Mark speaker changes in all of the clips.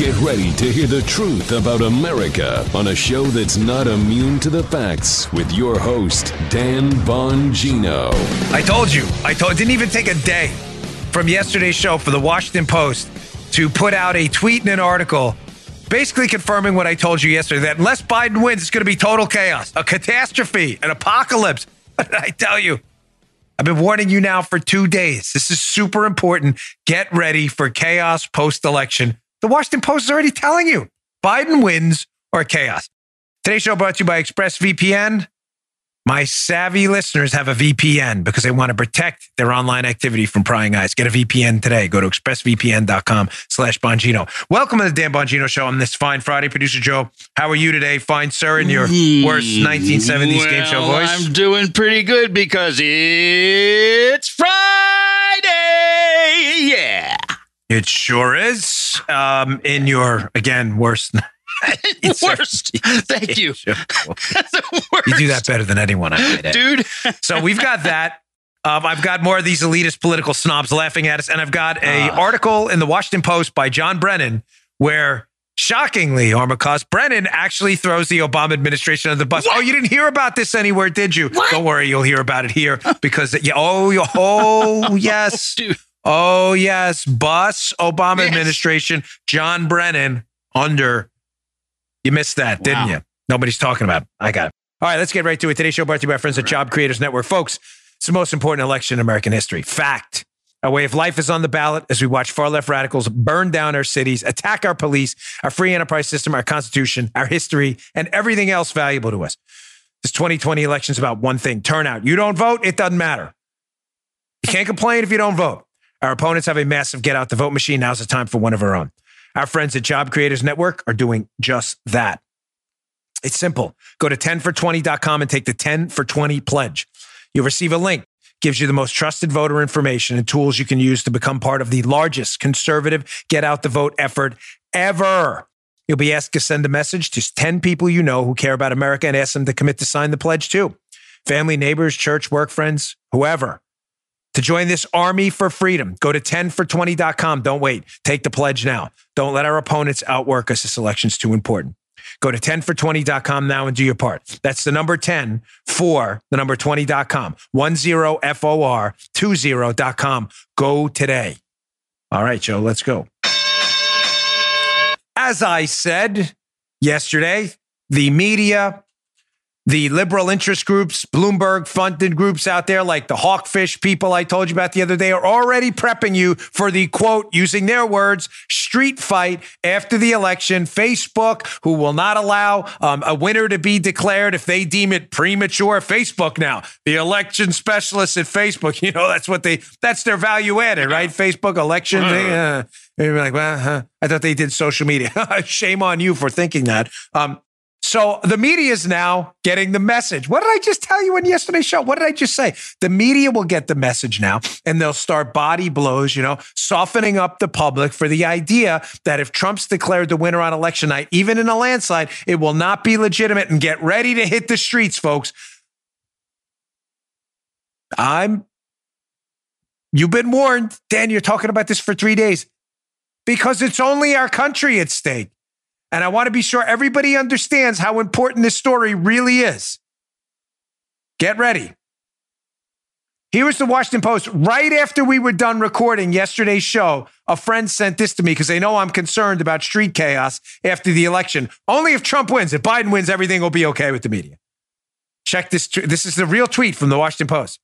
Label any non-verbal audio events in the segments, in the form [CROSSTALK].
Speaker 1: Get ready to hear the truth about America on a show that's not immune to the facts with your host, Dan Bongino.
Speaker 2: I told you. I told. It didn't even take a day from yesterday's show for the Washington Post to put out a tweet and an article basically confirming what I told you yesterday that unless Biden wins, it's going to be total chaos, a catastrophe, an apocalypse. [LAUGHS] I tell you? I've been warning you now for two days. This is super important. Get ready for chaos post election. The Washington Post is already telling you Biden wins or chaos. Today's show brought to you by ExpressVPN. My savvy listeners have a VPN because they want to protect their online activity from prying eyes. Get a VPN today. Go to expressvpn.com slash Bongino. Welcome to the Dan Bongino Show on this fine Friday. Producer Joe, how are you today? Fine, sir, in your worst 1970s
Speaker 3: well,
Speaker 2: game show voice?
Speaker 3: I'm doing pretty good because it's Friday. Yeah.
Speaker 2: It sure is. Um, in your, again, worst. [LAUGHS] [LAUGHS]
Speaker 3: worst. Thank you. [LAUGHS] worst.
Speaker 2: You do that better than anyone, I might.
Speaker 3: Dude.
Speaker 2: So we've got that. Um, I've got more of these elitist political snobs laughing at us, and I've got a
Speaker 3: Ah.
Speaker 2: article in the Washington Post by John Brennan where, shockingly, Armacost Brennan actually throws the Obama administration under the bus. Oh, you didn't hear about this anywhere, did you? Don't worry, you'll hear about it here because yeah. Oh, oh yes,
Speaker 3: Dude.
Speaker 2: Oh yes, bus Obama
Speaker 3: Yes.
Speaker 2: administration. John Brennan under. You missed that, didn't you? Nobody's talking about. it. I got it. All right, let's get right to it. Today's show brought to you by our friends at Job Creators Network. Folks, it's the most important election in American history. Fact. Our way of life is on the ballot as we watch far left radicals burn down our cities, attack our police, our free enterprise system, our constitution, our history, and everything else valuable to us. This 2020 election is about one thing turnout. You don't vote, it doesn't matter. You can't complain if you don't vote. Our opponents have a massive get out the vote machine. Now's the time for one of our own. Our friends at Job Creators Network are doing just that. It's simple. Go to 10for20.com and take the 10 for 20 pledge. You'll receive a link, gives you the most trusted voter information and tools you can use to become part of the largest conservative get out the vote effort ever. You'll be asked to send a message to 10 people you know who care about America and ask them to commit to sign the pledge too. Family, neighbors, church, work friends, whoever. To join this army for freedom, go to 10for20.com. Don't wait. Take the pledge now. Don't let our opponents outwork us. This election's too important. Go to 10for20.com now and do your part. That's the number 10 for the number 20.com. 10FOR 20.com. Go today. All right, Joe, let's go. As I said yesterday, the media, the liberal interest groups, Bloomberg funded groups out there like the Hawkfish people I told you about the other day are already prepping you for the quote, using their words, street fight after the election. Facebook, who will not allow um, a winner to be declared if they deem it premature. Facebook now, the election specialists at Facebook, [LAUGHS] you know, that's what they, that's their value added, right? Facebook election. thing, uh, they're like, well, huh, I thought they did social media. [LAUGHS] Shame on you for thinking that. Um, so the media is now getting the message. What did I just tell you in yesterday's show? What did I just say? The media will get the message now and they'll start body blows, you know, softening up the public for the idea that if Trump's declared the winner on election night, even in a landslide, it will not be legitimate and get ready to hit the streets, folks. I'm, you've been warned. Dan, you're talking about this for three days because it's only our country at stake. And I want to be sure everybody understands how important this story really is. Get ready. Here was the Washington Post. Right after we were done recording yesterday's show, a friend sent this to me because they know I'm concerned about street chaos after the election. Only if Trump wins. If Biden wins, everything will be okay with the media. Check this. This is the real tweet from the Washington Post.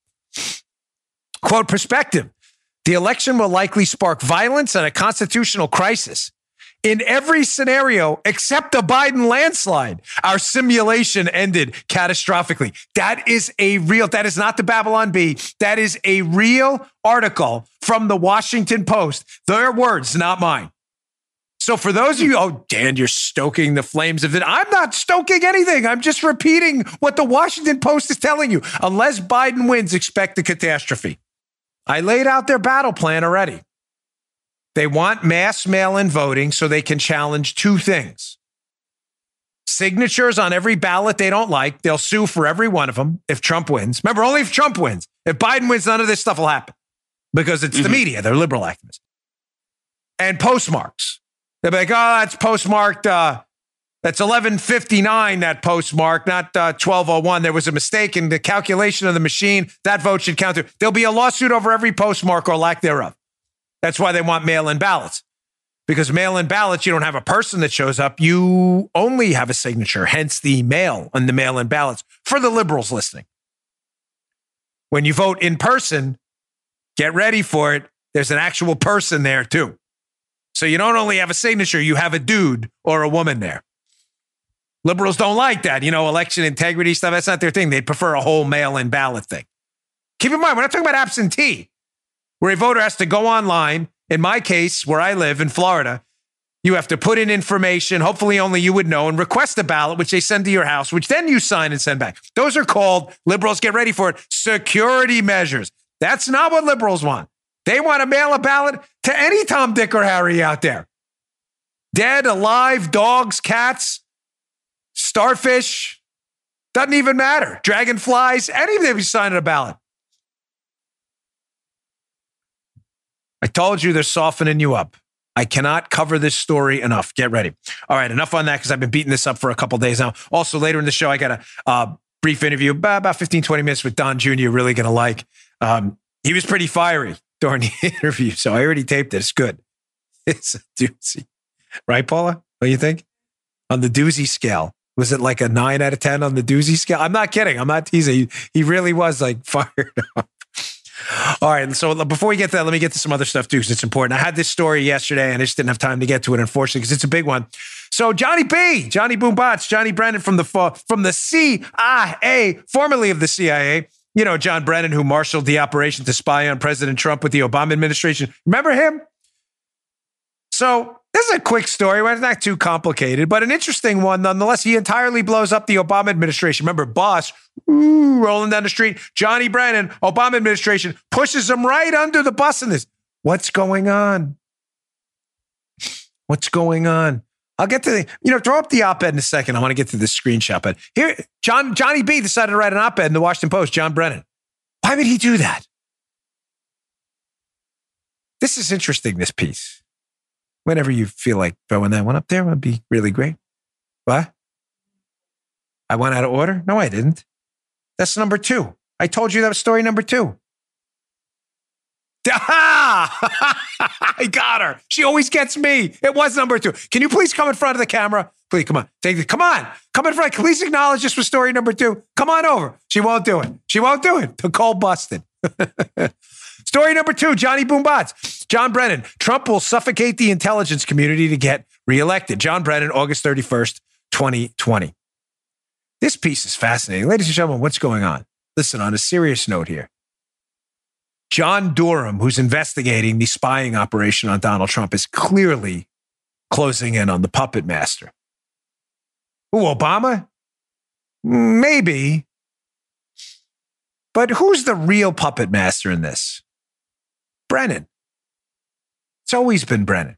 Speaker 2: Quote perspective. The election will likely spark violence and a constitutional crisis. In every scenario except the Biden landslide, our simulation ended catastrophically. That is a real, that is not the Babylon Bee. That is a real article from the Washington Post. Their words, not mine. So for those of you, oh, Dan, you're stoking the flames of it. I'm not stoking anything. I'm just repeating what the Washington Post is telling you. Unless Biden wins, expect a catastrophe. I laid out their battle plan already. They want mass mail in voting so they can challenge two things signatures on every ballot they don't like. They'll sue for every one of them if Trump wins. Remember, only if Trump wins. If Biden wins, none of this stuff will happen because it's the
Speaker 3: Mhm.
Speaker 2: media, they're liberal activists. And postmarks. They'll be like, oh, that's postmarked. Uh, that's 1159, that postmark, not uh, 1201. There was a mistake in the calculation of the machine. That vote should count. There'll be a lawsuit over every postmark or lack thereof. That's why they want mail in ballots. Because mail in ballots, you don't have a person that shows up. You only have a signature, hence the mail and the mail in ballots for the liberals listening. When you vote in person, get ready for it. There's an actual person there too. So you don't only have a signature, you have a dude or a woman there. Liberals don't like that, you know, election integrity stuff. That's not their thing. They'd prefer a whole mail in ballot thing. Keep in mind, we're not talking about absentee, where a voter has to go online. In my case, where I live in Florida, you have to put in information, hopefully only you would know, and request a ballot, which they send to your house, which then you sign and send back. Those are called, liberals get ready for it, security measures. That's not what liberals want. They want to mail a ballot to any Tom, Dick, or Harry out there. Dead, alive, dogs, cats, starfish, doesn't even matter. Dragonflies, anything you sign a ballot. I told you they're softening you up. I cannot cover this story enough. Get ready. All right, enough on that because I've been beating this up for a couple days now. Also, later in the show, I got a uh, brief interview, about, about 15, 20 minutes with Don Jr. You're really going to like. Um, he was pretty fiery during [LAUGHS] the interview, so I already taped it. It's good. [LAUGHS] It's a doozy. Right, Paula? What do you think? On the doozy scale, was it like a nine out of 10 on the doozy scale? I'm not kidding. I'm not teasing. He, he really was like [LAUGHS] fired up. All right. So before we get to that, let me get to some other stuff too, because it's important. I had this story yesterday and I just didn't have time to get to it, unfortunately, because it's a big one. So Johnny B, Johnny Boom Bots, Johnny Brennan from the from the CIA, formerly of the CIA. You know, John Brennan, who marshaled the operation to spy on President Trump with the Obama administration. Remember him? So this is a quick story. It's not too complicated, but an interesting one nonetheless. He entirely blows up the Obama administration. Remember, boss, ooh, rolling down the street. Johnny Brennan, Obama administration, pushes him right under the bus in this. What's going on? What's going on? I'll get to the, you know, throw up the op-ed in a second. I want to get to the screenshot. But here, John Johnny B decided to write an op-ed in the Washington Post, John Brennan. Why would he do that? This is interesting, this piece whenever you feel like throwing that one up there would be really great. What? I went out of order? No, I didn't. That's number two. I told you that was story number two. [LAUGHS] I got her. She always gets me. It was number two. Can you please come in front of the camera? Please, come on. Take. Come on. Come in front. Please acknowledge this was story number two. Come on over. She won't do it. She won't do it. The cold busted. [LAUGHS] Story number two Johnny Boombots. John Brennan. Trump will suffocate the intelligence community to get reelected. John Brennan, August 31st, 2020. This piece is fascinating. Ladies and gentlemen, what's going on? Listen, on a serious note here. John Durham, who's investigating the spying operation on Donald Trump, is clearly closing in on the puppet master. Who, Obama? Maybe. But who's the real puppet master in this? Brennan. It's always been Brennan.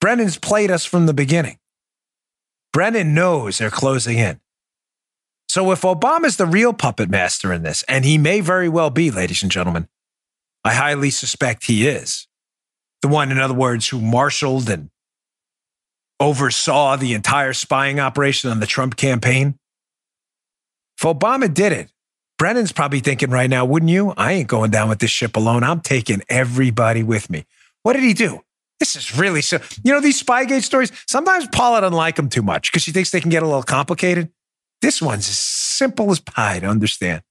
Speaker 2: Brennan's played us from the beginning. Brennan knows they're closing in. So if Obama's the real puppet master in this, and he may very well be, ladies and gentlemen, I highly suspect he is. The one, in other words, who marshaled and oversaw the entire spying operation on the Trump campaign. If Obama did it, Brennan's probably thinking right now, wouldn't you? I ain't going down with this ship alone. I'm taking everybody with me. What did he do? This is really so. You know, these Spygate stories, sometimes Paula doesn't like them too much because she thinks they can get a little complicated. This one's as simple as pie to understand.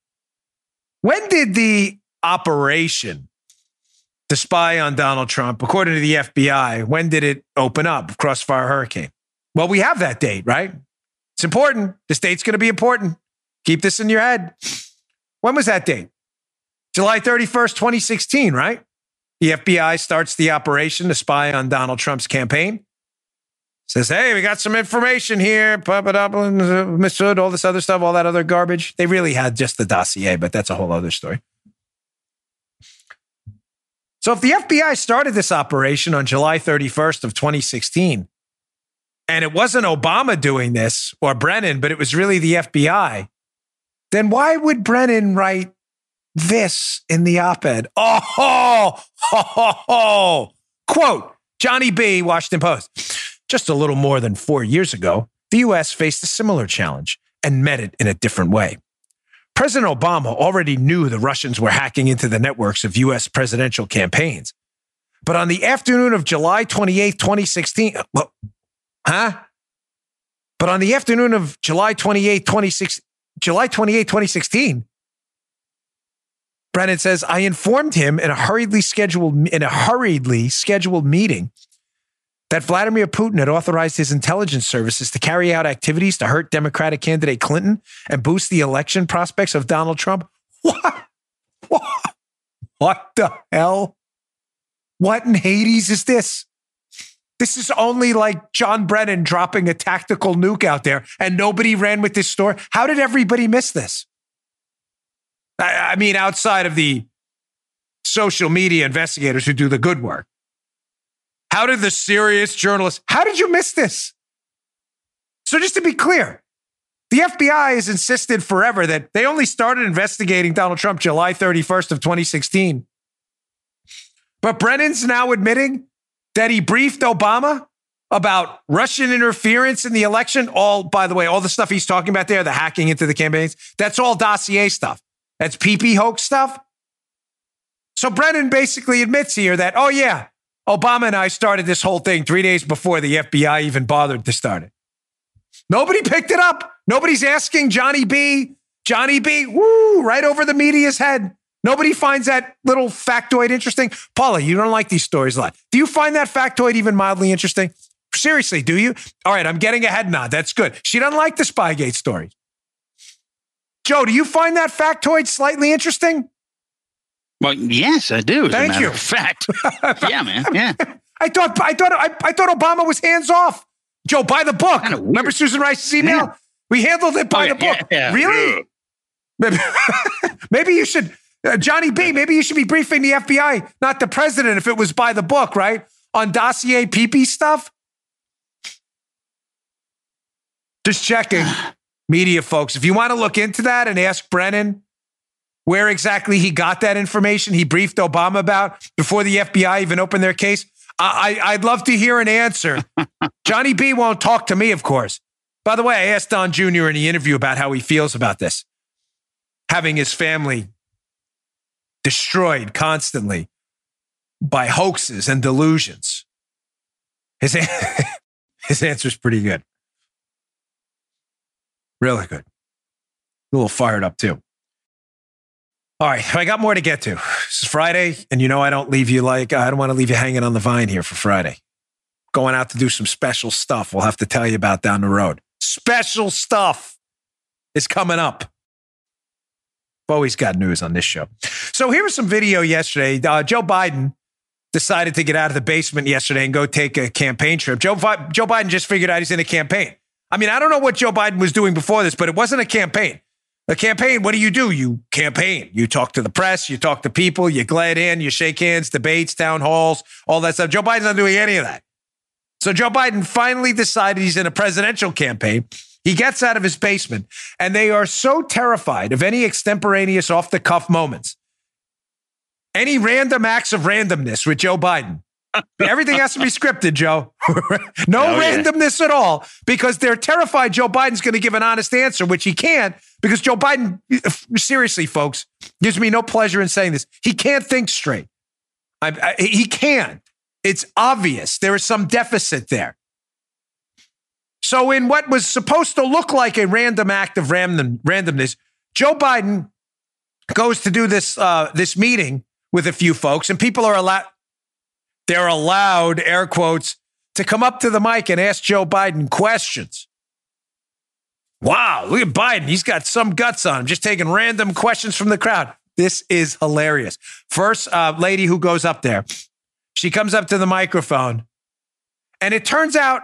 Speaker 2: When did the operation to spy on Donald Trump, according to the FBI, when did it open up, Crossfire Hurricane? Well, we have that date, right? It's important. The state's going to be important. Keep this in your head. When was that date? July 31st, 2016, right? The FBI starts the operation to spy on Donald Trump's campaign. Says, hey, we got some information here. Papadopoulos, all this other stuff, all that other garbage. They really had just the dossier, but that's a whole other story. So if the FBI started this operation on July 31st of 2016, and it wasn't Obama doing this or Brennan, but it was really the FBI, then why would Brennan write this in the op ed? Oh, ho, ho, ho. Quote Johnny B, Washington Post. Just a little more than four years ago, the U.S. faced a similar challenge and met it in a different way. President Obama already knew the Russians were hacking into the networks of U.S. presidential campaigns. But on the afternoon of July 28, 2016, well, uh, huh? But on the afternoon of July 28, 2016, July 28, 2016, Brennan says, I informed him in a hurriedly scheduled in a hurriedly scheduled meeting that Vladimir Putin had authorized his intelligence services to carry out activities to hurt Democratic candidate Clinton and boost the election prospects of Donald Trump. [LAUGHS] What? What? What the hell? What in Hades is this? This is only like John Brennan dropping a tactical nuke out there and nobody ran with this story. How did everybody miss this? I, I mean, outside of the social media investigators who do the good work. How did the serious journalists, how did you miss this? So, just to be clear, the FBI has insisted forever that they only started investigating Donald Trump July 31st of 2016. But Brennan's now admitting that he briefed Obama about Russian interference in the election. All, by the way, all the stuff he's talking about there, the hacking into the campaigns, that's all dossier stuff. That's PP hoax stuff. So Brennan basically admits here that, oh, yeah, Obama and I started this whole thing three days before the FBI even bothered to start it. Nobody picked it up. Nobody's asking Johnny B. Johnny B. Woo, right over the media's head. Nobody finds that little factoid interesting. Paula, you don't like these stories a lot. Do you find that factoid even mildly interesting? Seriously, do you? All right, I'm getting a head nod. That's good. She doesn't like the Spygate story. Joe, do you find that factoid slightly interesting?
Speaker 3: Well, yes, I do.
Speaker 2: Thank you.
Speaker 3: fact, yeah, man. Yeah. [LAUGHS]
Speaker 2: I thought I thought I, I, thought Obama was hands off. Joe, buy the book. Remember Susan Rice's email? Yeah. We handled it by oh, the book. Yeah, really? Maybe, [LAUGHS] maybe you should, uh, Johnny B. Maybe you should be briefing the FBI, not the president, if it was by the book, right? On dossier PP stuff. Just checking, [SIGHS] media folks. If you want to look into that and ask Brennan where exactly he got that information he briefed Obama about before the FBI even opened their case? I, I, would love to hear an answer. [LAUGHS] Johnny B won't talk to me, of course. By the way, I asked Don Jr. in the interview about how he feels about this, having his family destroyed constantly by hoaxes and delusions. His, [LAUGHS] his answer is pretty good. Really good. A little fired up, too. All right, I got more to get to. This is Friday, and you know I don't leave you like I don't want to leave you hanging on the vine here for Friday. Going out to do some special stuff. We'll have to tell you about down the road. Special stuff is coming up. Always got news on this show. So here was some video yesterday. Uh, Joe Biden decided to get out of the basement yesterday and go take a campaign trip. Joe, Joe Biden just figured out he's in a campaign. I mean, I don't know what Joe Biden was doing before this, but it wasn't a campaign. A campaign, what do you do? You campaign. You talk to the press, you talk to people, you glad in, you shake hands, debates, town halls, all that stuff. Joe Biden's not doing any of that. So Joe Biden finally decided he's in a presidential campaign. He gets out of his basement, and they are so terrified of any extemporaneous off the cuff moments, any random acts of randomness with Joe Biden Everything has to be scripted, Joe. [LAUGHS] no oh, randomness yeah. at all because they're terrified Joe Biden's going to give an honest answer, which he can't because Joe Biden, seriously, folks, gives me no pleasure in saying this. He can't think straight. I, I, he can't. It's obvious there is some deficit there. So, in what was supposed to look like a random act of random, randomness, Joe Biden goes to do this uh, this meeting with a few folks, and people are allowed they're allowed, air quotes, to come up to the mic and ask Joe Biden questions. Wow, look at Biden. He's got some guts on him, just taking random questions from the crowd. This is hilarious. First uh, lady who goes up there, she comes up to the microphone, and it turns out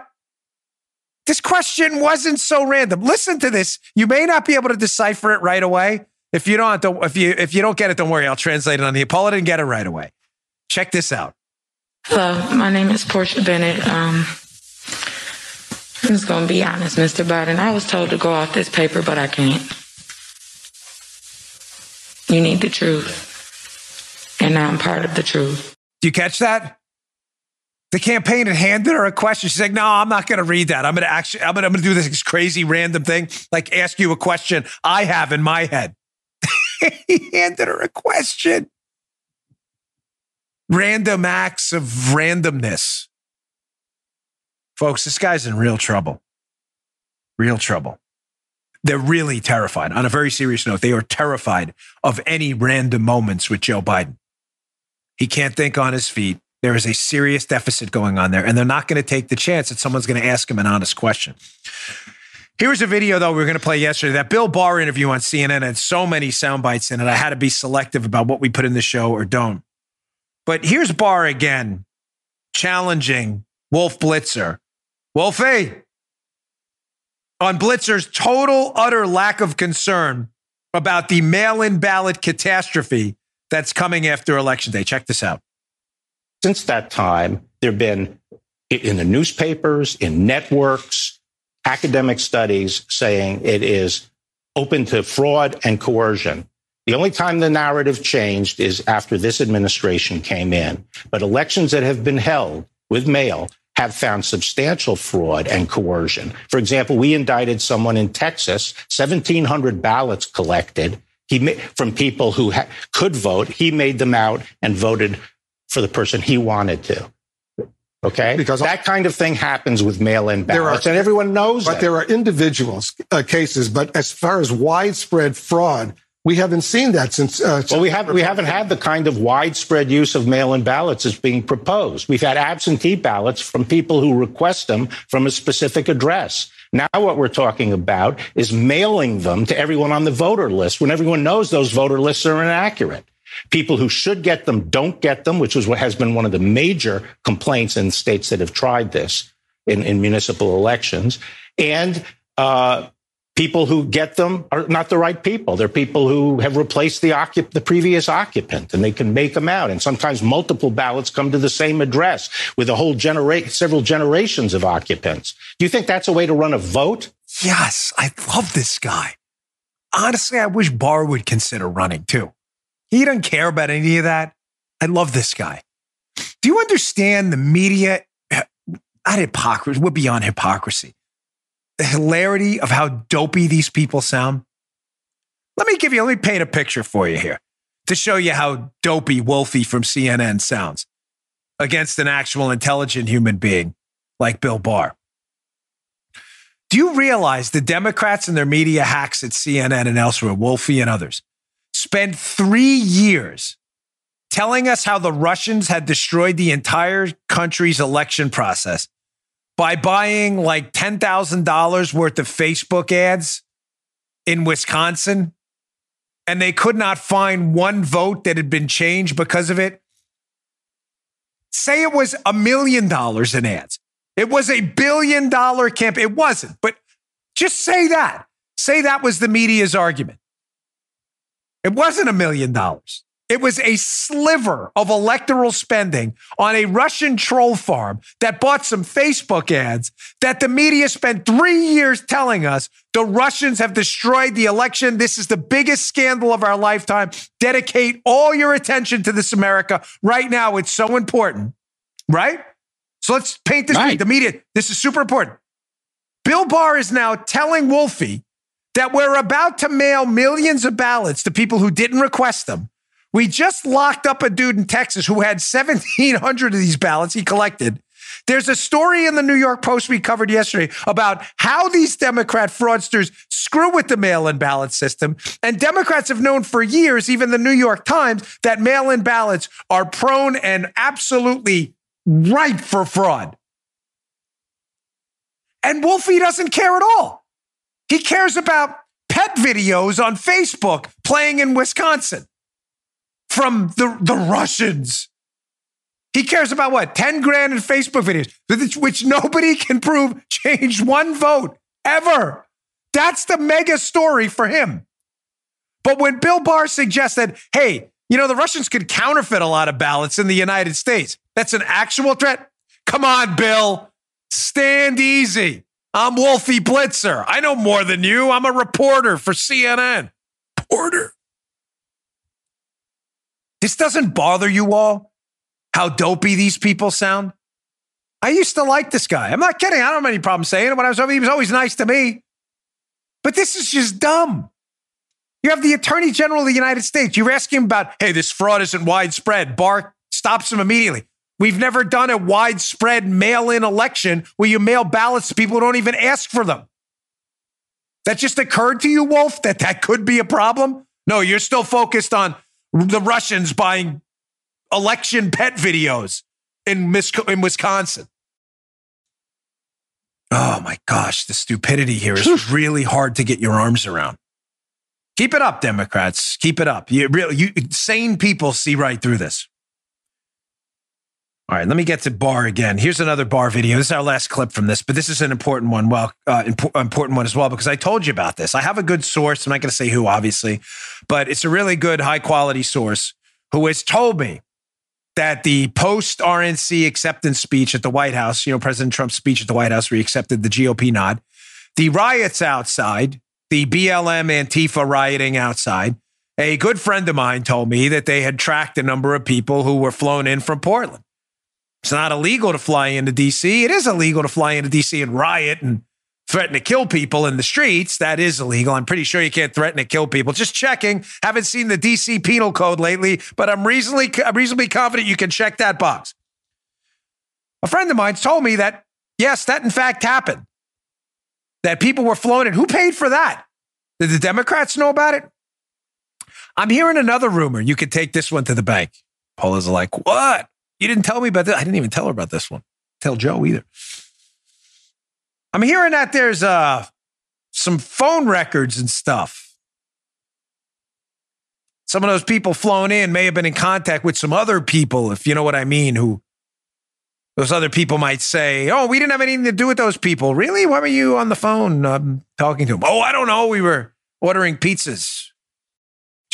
Speaker 2: this question wasn't so random. Listen to this. You may not be able to decipher it right away. If you don't, don't if you if you don't get it, don't worry. I'll translate it on the Paula didn't get it right away. Check this out.
Speaker 4: Hello, my name is Portia Bennett. Um, I'm just going to be honest, Mr. Biden. I was told to go off this paper, but I can't. You need the truth. And I'm part of the truth.
Speaker 2: Do you catch that? The campaign had handed her a question. She's like, "No, I'm not going to read that. I'm going to actually, I'm going to do this crazy random thing, like ask you a question I have in my head." [LAUGHS] he handed her a question. Random acts of randomness. Folks, this guy's in real trouble. Real trouble. They're really terrified. On a very serious note, they are terrified of any random moments with Joe Biden. He can't think on his feet. There is a serious deficit going on there, and they're not going to take the chance that someone's going to ask him an honest question. Here's a video, though, we were going to play yesterday that Bill Barr interview on CNN had so many sound bites in it. I had to be selective about what we put in the show or don't. But here's Barr again challenging Wolf Blitzer. Wolfie, on Blitzer's total, utter lack of concern about the mail in ballot catastrophe that's coming after Election Day. Check this out.
Speaker 5: Since that time, there have been in the newspapers, in networks, academic studies saying it is open to fraud and coercion. The only time the narrative changed is after this administration came in. But elections that have been held with mail have found substantial fraud and coercion. For example, we indicted someone in Texas, 1,700 ballots collected he from people who ha- could vote. He made them out and voted for the person he wanted to. Okay, because that kind of thing happens with mail-in ballots, are, and everyone knows.
Speaker 6: But there are individuals uh, cases. But as far as widespread fraud, we haven't seen that since. Uh,
Speaker 5: well, we have we haven't had the kind of widespread use of mail-in ballots as being proposed. We've had absentee ballots from people who request them from a specific address. Now, what we're talking about is mailing them to everyone on the voter list when everyone knows those voter lists are inaccurate. People who should get them don't get them, which was what has been one of the major complaints in states that have tried this in, in municipal elections. And uh, people who get them are not the right people. They're people who have replaced the occup- the previous occupant and they can make them out. And sometimes multiple ballots come to the same address with a whole generation, several generations of occupants. Do you think that's a way to run a vote?
Speaker 2: Yes. I love this guy. Honestly, I wish Barr would consider running too. He doesn't care about any of that. I love this guy. Do you understand the media? Uh, not hypocrisy. We're beyond hypocrisy the hilarity of how dopey these people sound? Let me give you, let me paint a picture for you here to show you how dopey Wolfie from CNN sounds against an actual intelligent human being like Bill Barr. Do you realize the Democrats and their media hacks at CNN and elsewhere, Wolfie and others, spent three years telling us how the Russians had destroyed the entire country's election process by buying like $10,000 worth of Facebook ads in Wisconsin and they could not find one vote that had been changed because of it. Say it was a million dollars in ads. It was a billion dollar campaign. It wasn't, but just say that. Say that was the media's argument. It wasn't a million dollars. It was a sliver of electoral spending on a Russian troll farm that bought some Facebook ads that the media spent three years telling us the Russians have destroyed the election. This is the biggest scandal of our lifetime. Dedicate all your attention to this, America. Right now, it's so important, right? So let's paint this. Right. The media, this is super important. Bill Barr is now telling Wolfie that we're about to mail millions of ballots to people who didn't request them we just locked up a dude in Texas who had [LAUGHS] 1,700 of these ballots he collected. There's a story in the New York Post we covered yesterday about how these Democrat fraudsters screw with the mail in ballot system. And Democrats have known for years, even the New York Times, that mail in ballots are prone and absolutely ripe for fraud. And Wolfie doesn't care at all. He cares about pet videos on Facebook playing in Wisconsin from the, the Russians. He cares about what? 10 grand in Facebook videos, which nobody can prove changed one vote ever. That's the mega story for him. But when Bill Barr suggested, hey, you know, the Russians could counterfeit a lot of ballots in the United States, that's an actual threat. Come on, Bill. Stand easy. I'm Wolfie Blitzer. I know more than you. I'm a reporter for CNN. Porter. This doesn't bother you all how dopey these people sound? I used to like this guy. I'm not kidding. I don't have any problem saying it. When I was over, he was always nice to me. But this is just dumb. You have the Attorney General of the United States. You're asking him about, hey, this fraud isn't widespread. Barr stops him immediately. We've never done a widespread mail in election where you mail ballots to people who don't even ask for them. That just occurred to you, Wolf, that that could be a problem? No, you're still focused on the Russians buying election pet videos in, in Wisconsin. Oh my gosh, the stupidity here is really hard to get your arms around. Keep it up, Democrats. Keep it up. You really, you sane people see right through this. All right, let me get to Barr again. Here's another Barr video. This is our last clip from this, but this is an important one. Well, uh, imp- important one as well because I told you about this. I have a good source. I'm not going to say who, obviously, but it's a really good, high quality source who has told me that the post RNC acceptance speech at the White House, you know, President Trump's speech at the White House, where he accepted the GOP nod, the riots outside, the BLM Antifa rioting outside. A good friend of mine told me that they had tracked a number of people who were flown in from Portland. It's not illegal to fly into DC. It is illegal to fly into DC and riot and threaten to kill people in the streets. That is illegal. I'm pretty sure you can't threaten to kill people. Just checking. Haven't seen the DC penal code lately, but I'm reasonably I'm reasonably confident you can check that box. A friend of mine told me that yes, that in fact happened. That people were flown in. Who paid for that? Did the Democrats know about it? I'm hearing another rumor. You could take this one to the bank. Paula's like, what? You didn't tell me about this. I didn't even tell her about this one. Tell Joe either. I'm hearing that there's uh some phone records and stuff. Some of those people flown in may have been in contact with some other people, if you know what I mean, who those other people might say, Oh, we didn't have anything to do with those people. Really? Why were you on the phone um, talking to them? Oh, I don't know. We were ordering pizzas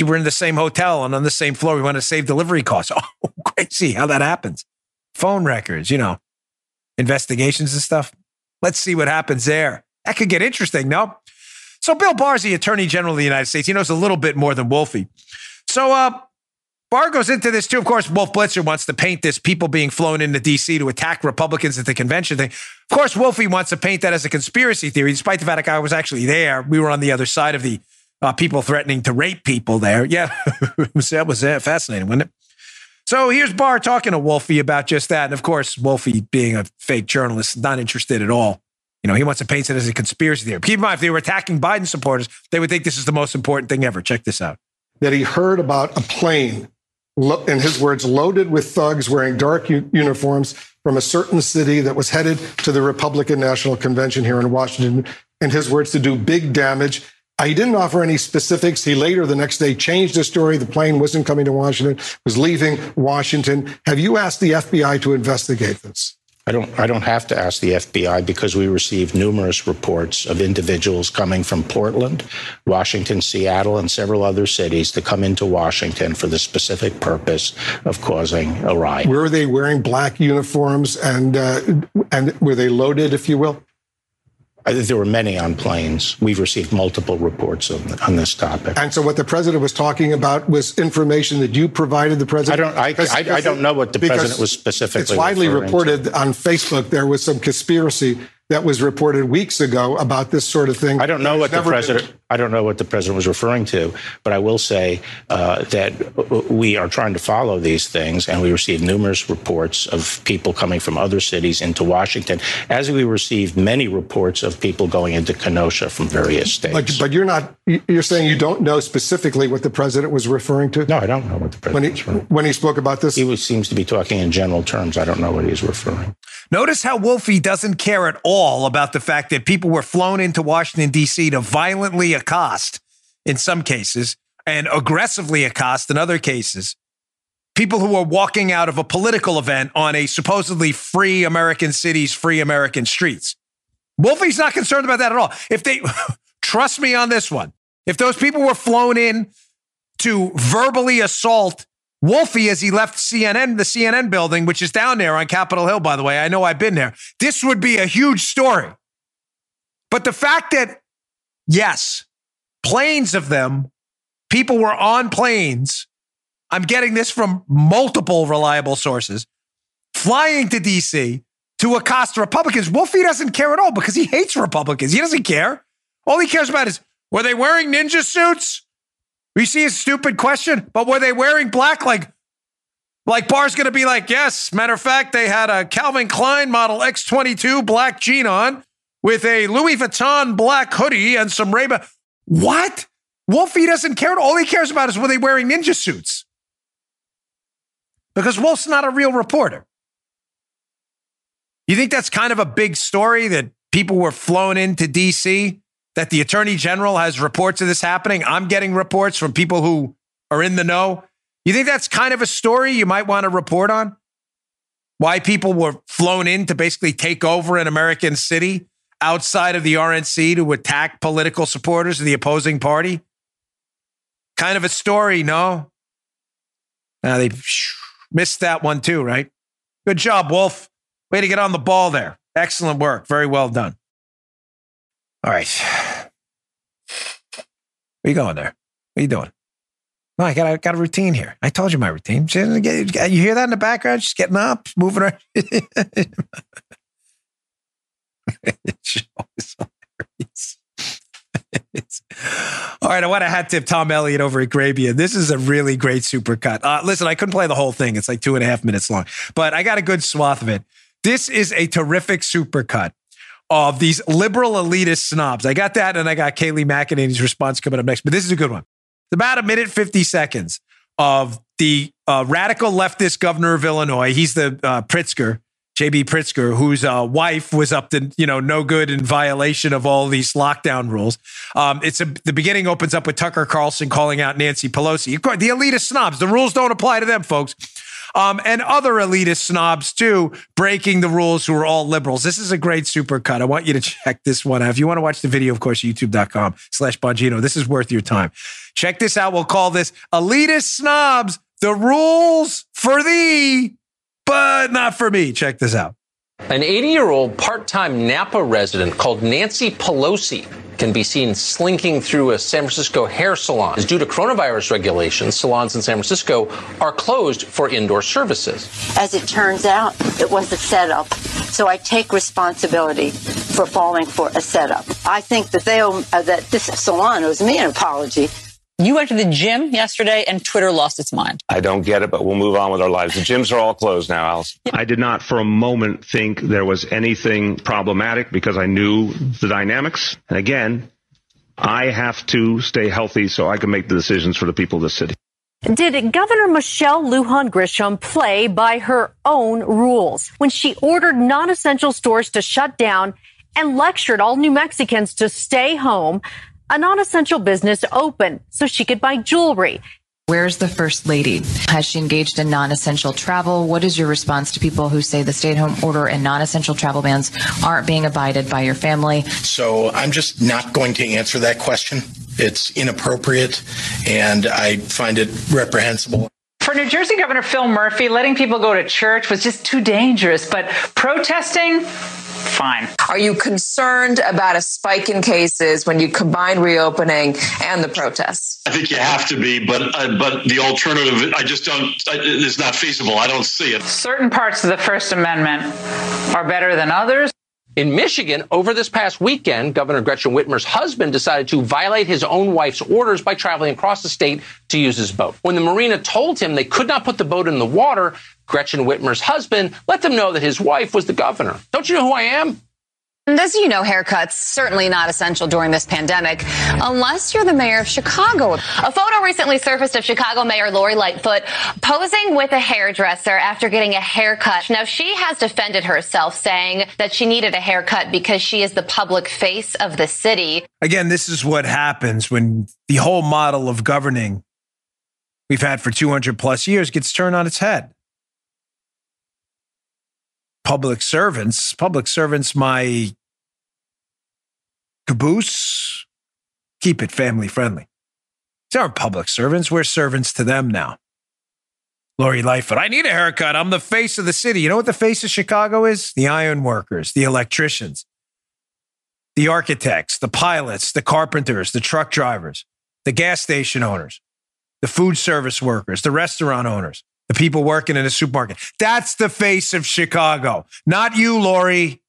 Speaker 2: we were in the same hotel and on the same floor. We wanted to save delivery costs. [LAUGHS] Oh, [LAUGHS] crazy how that happens. Phone records, you know, investigations and stuff. Let's see what happens there. That could get interesting, no? So Bill Barr's the Attorney General of the United States. He knows a little bit more than Wolfie. So uh, Barr goes into this too. Of course, Wolf Blitzer wants to paint this people being flown into D.C. to attack Republicans at the convention thing. Of course, Wolfie wants to paint that as a conspiracy theory, despite the fact that I was actually there. We were on the other side of the uh, people threatening to rape people there. Yeah, [LAUGHS] that was uh, fascinating, wasn't it? So here's Barr talking to Wolfie about just that. And of course, Wolfie, being a fake journalist, not interested at all. You know, he wants to paint it as a conspiracy theory. Keep in mind, if they were attacking Biden supporters, they would think this is the most important thing ever. Check this out.
Speaker 6: That he heard about a plane, in his words, loaded with thugs wearing dark uniforms from a certain city that was headed to the Republican National Convention here in Washington. In his words, to do big damage he didn't offer any specifics. He later the next day changed the story. The plane wasn't coming to Washington, was leaving Washington. Have you asked the FBI to investigate this?
Speaker 5: I don't I don't have to ask the FBI because we received numerous reports of individuals coming from Portland, Washington, Seattle, and several other cities to come into Washington for the specific purpose of causing a riot.
Speaker 6: Were they wearing black uniforms and uh, and were they loaded, if you will?
Speaker 5: There were many on planes. We've received multiple reports on, on this topic.
Speaker 6: And so, what the president was talking about was information that you provided the president.
Speaker 5: I don't. I, I, I don't know what the president was specifically.
Speaker 6: It's widely reported
Speaker 5: to.
Speaker 6: on Facebook. There was some conspiracy that was reported weeks ago about this sort of thing.
Speaker 5: I don't know what the president. Been... I don't know what the president was referring to, but I will say uh, that we are trying to follow these things, and we receive numerous reports of people coming from other cities into Washington, as we received many reports of people going into Kenosha from various states.
Speaker 6: But, but you're not. You're saying you don't know specifically what the president was referring to.
Speaker 5: No, I don't know what the president
Speaker 6: when he,
Speaker 5: was referring.
Speaker 6: When he spoke about this,
Speaker 5: he was, seems to be talking in general terms. I don't know what he's referring.
Speaker 2: Notice how Wolfie doesn't care at all about the fact that people were flown into Washington, D.C. to violently accost in some cases and aggressively accost in other cases people who are walking out of a political event on a supposedly free American cities, free American streets. Wolfie's not concerned about that at all. If they [LAUGHS] trust me on this one, if those people were flown in to verbally assault Wolfie as he left CNN, the CNN building, which is down there on Capitol Hill, by the way. I know I've been there. This would be a huge story. But the fact that, yes, planes of them, people were on planes. I'm getting this from multiple reliable sources, flying to DC to accost Republicans. Wolfie doesn't care at all because he hates Republicans. He doesn't care. All he cares about is were they wearing ninja suits? We see a stupid question, but were they wearing black? Like, like Barr's going to be like, yes. Matter of fact, they had a Calvin Klein model X22 black jean on with a Louis Vuitton black hoodie and some Ray. What? Wolfie doesn't care. All he cares about is were they wearing ninja suits? Because Wolf's not a real reporter. You think that's kind of a big story that people were flown into DC? That the attorney general has reports of this happening? I'm getting reports from people who are in the know. You think that's kind of a story you might want to report on? Why people were flown in to basically take over an American city outside of the RNC to attack political supporters of the opposing party? Kind of a story, no? Now they [SNIFFS] missed that one too, right? Good job, Wolf. Way to get on the ball there. Excellent work. Very well done. All right. Where you going there? What are you doing? No, I got, I got a routine here. I told you my routine. You hear that in the background? She's getting up, moving around. [LAUGHS] All right, I want to hat tip Tom Elliott over at Grabien. This is a really great supercut. Uh, listen, I couldn't play the whole thing. It's like two and a half minutes long, but I got a good swath of it. This is a terrific supercut of these liberal elitist snobs. I got that, and I got Kayleigh McEnany's response coming up next. But this is a good one. It's about a minute fifty seconds of the uh, radical leftist governor of Illinois. He's the uh, Pritzker, JB Pritzker, whose uh, wife was up to you know no good in violation of all these lockdown rules. Um, it's a, the beginning opens up with Tucker Carlson calling out Nancy Pelosi. The elitist snobs. The rules don't apply to them, folks. Um, and other elitist snobs too, breaking the rules who are all liberals. This is a great supercut. I want you to check this one out. If you want to watch the video, of course, youtube.com slash Bongino. This is worth your time. Check this out. We'll call this elitist snobs, the rules for thee but not for me. Check this out.
Speaker 7: An 80 year old part time Napa resident called Nancy Pelosi can be seen slinking through a San Francisco hair salon. Due to coronavirus regulations, salons in San Francisco are closed for indoor services.
Speaker 8: As it turns out, it was a setup. So I take responsibility for falling for a setup. I think that they owe, uh, that this salon owes me an apology
Speaker 9: you went to the gym yesterday and Twitter lost its mind.
Speaker 10: I don't get it, but we'll move on with our lives. The gyms are all closed now, Alice.
Speaker 11: I did not for a moment think there was anything problematic because I knew the dynamics. And again, I have to stay healthy so I can make the decisions for the people of the city.
Speaker 12: Did Governor Michelle Lujan Grisham play by her own rules when she ordered non essential stores to shut down and lectured all New Mexicans to stay home? A non essential business open so she could buy jewelry.
Speaker 13: Where's the First Lady? Has she engaged in non essential travel? What is your response to people who say the stay at home order and non essential travel bans aren't being abided by your family?
Speaker 14: So I'm just not going to answer that question. It's inappropriate and I find it reprehensible.
Speaker 15: For New Jersey Governor Phil Murphy, letting people go to church was just too dangerous, but protesting, fine.
Speaker 16: Are you concerned about a spike in cases when you combine reopening and the protests?
Speaker 17: I think you have to be, but uh, but the alternative, I just don't. It's not feasible. I don't see it.
Speaker 15: Certain parts of the First Amendment are better than others.
Speaker 7: In Michigan, over this past weekend, Governor Gretchen Whitmer's husband decided to violate his own wife's orders by traveling across the state to use his boat. When the marina told him they could not put the boat in the water, Gretchen Whitmer's husband let them know that his wife was the governor. Don't you know who I am?
Speaker 18: And as you know, haircuts certainly not essential during this pandemic, unless you're the mayor of Chicago. A photo recently surfaced of Chicago Mayor Lori Lightfoot posing with a hairdresser after getting a haircut. Now, she has defended herself, saying that she needed a haircut because she is the public face of the city.
Speaker 2: Again, this is what happens when the whole model of governing we've had for 200 plus years gets turned on its head public servants. Public servants, my caboose, keep it family friendly. These aren't public servants. We're servants to them now. Lori Lightfoot, I need a haircut. I'm the face of the city. You know what the face of Chicago is? The iron workers, the electricians, the architects, the pilots, the carpenters, the truck drivers, the gas station owners, the food service workers, the restaurant owners, the people working in a supermarket. That's the face of Chicago. Not you, Lori.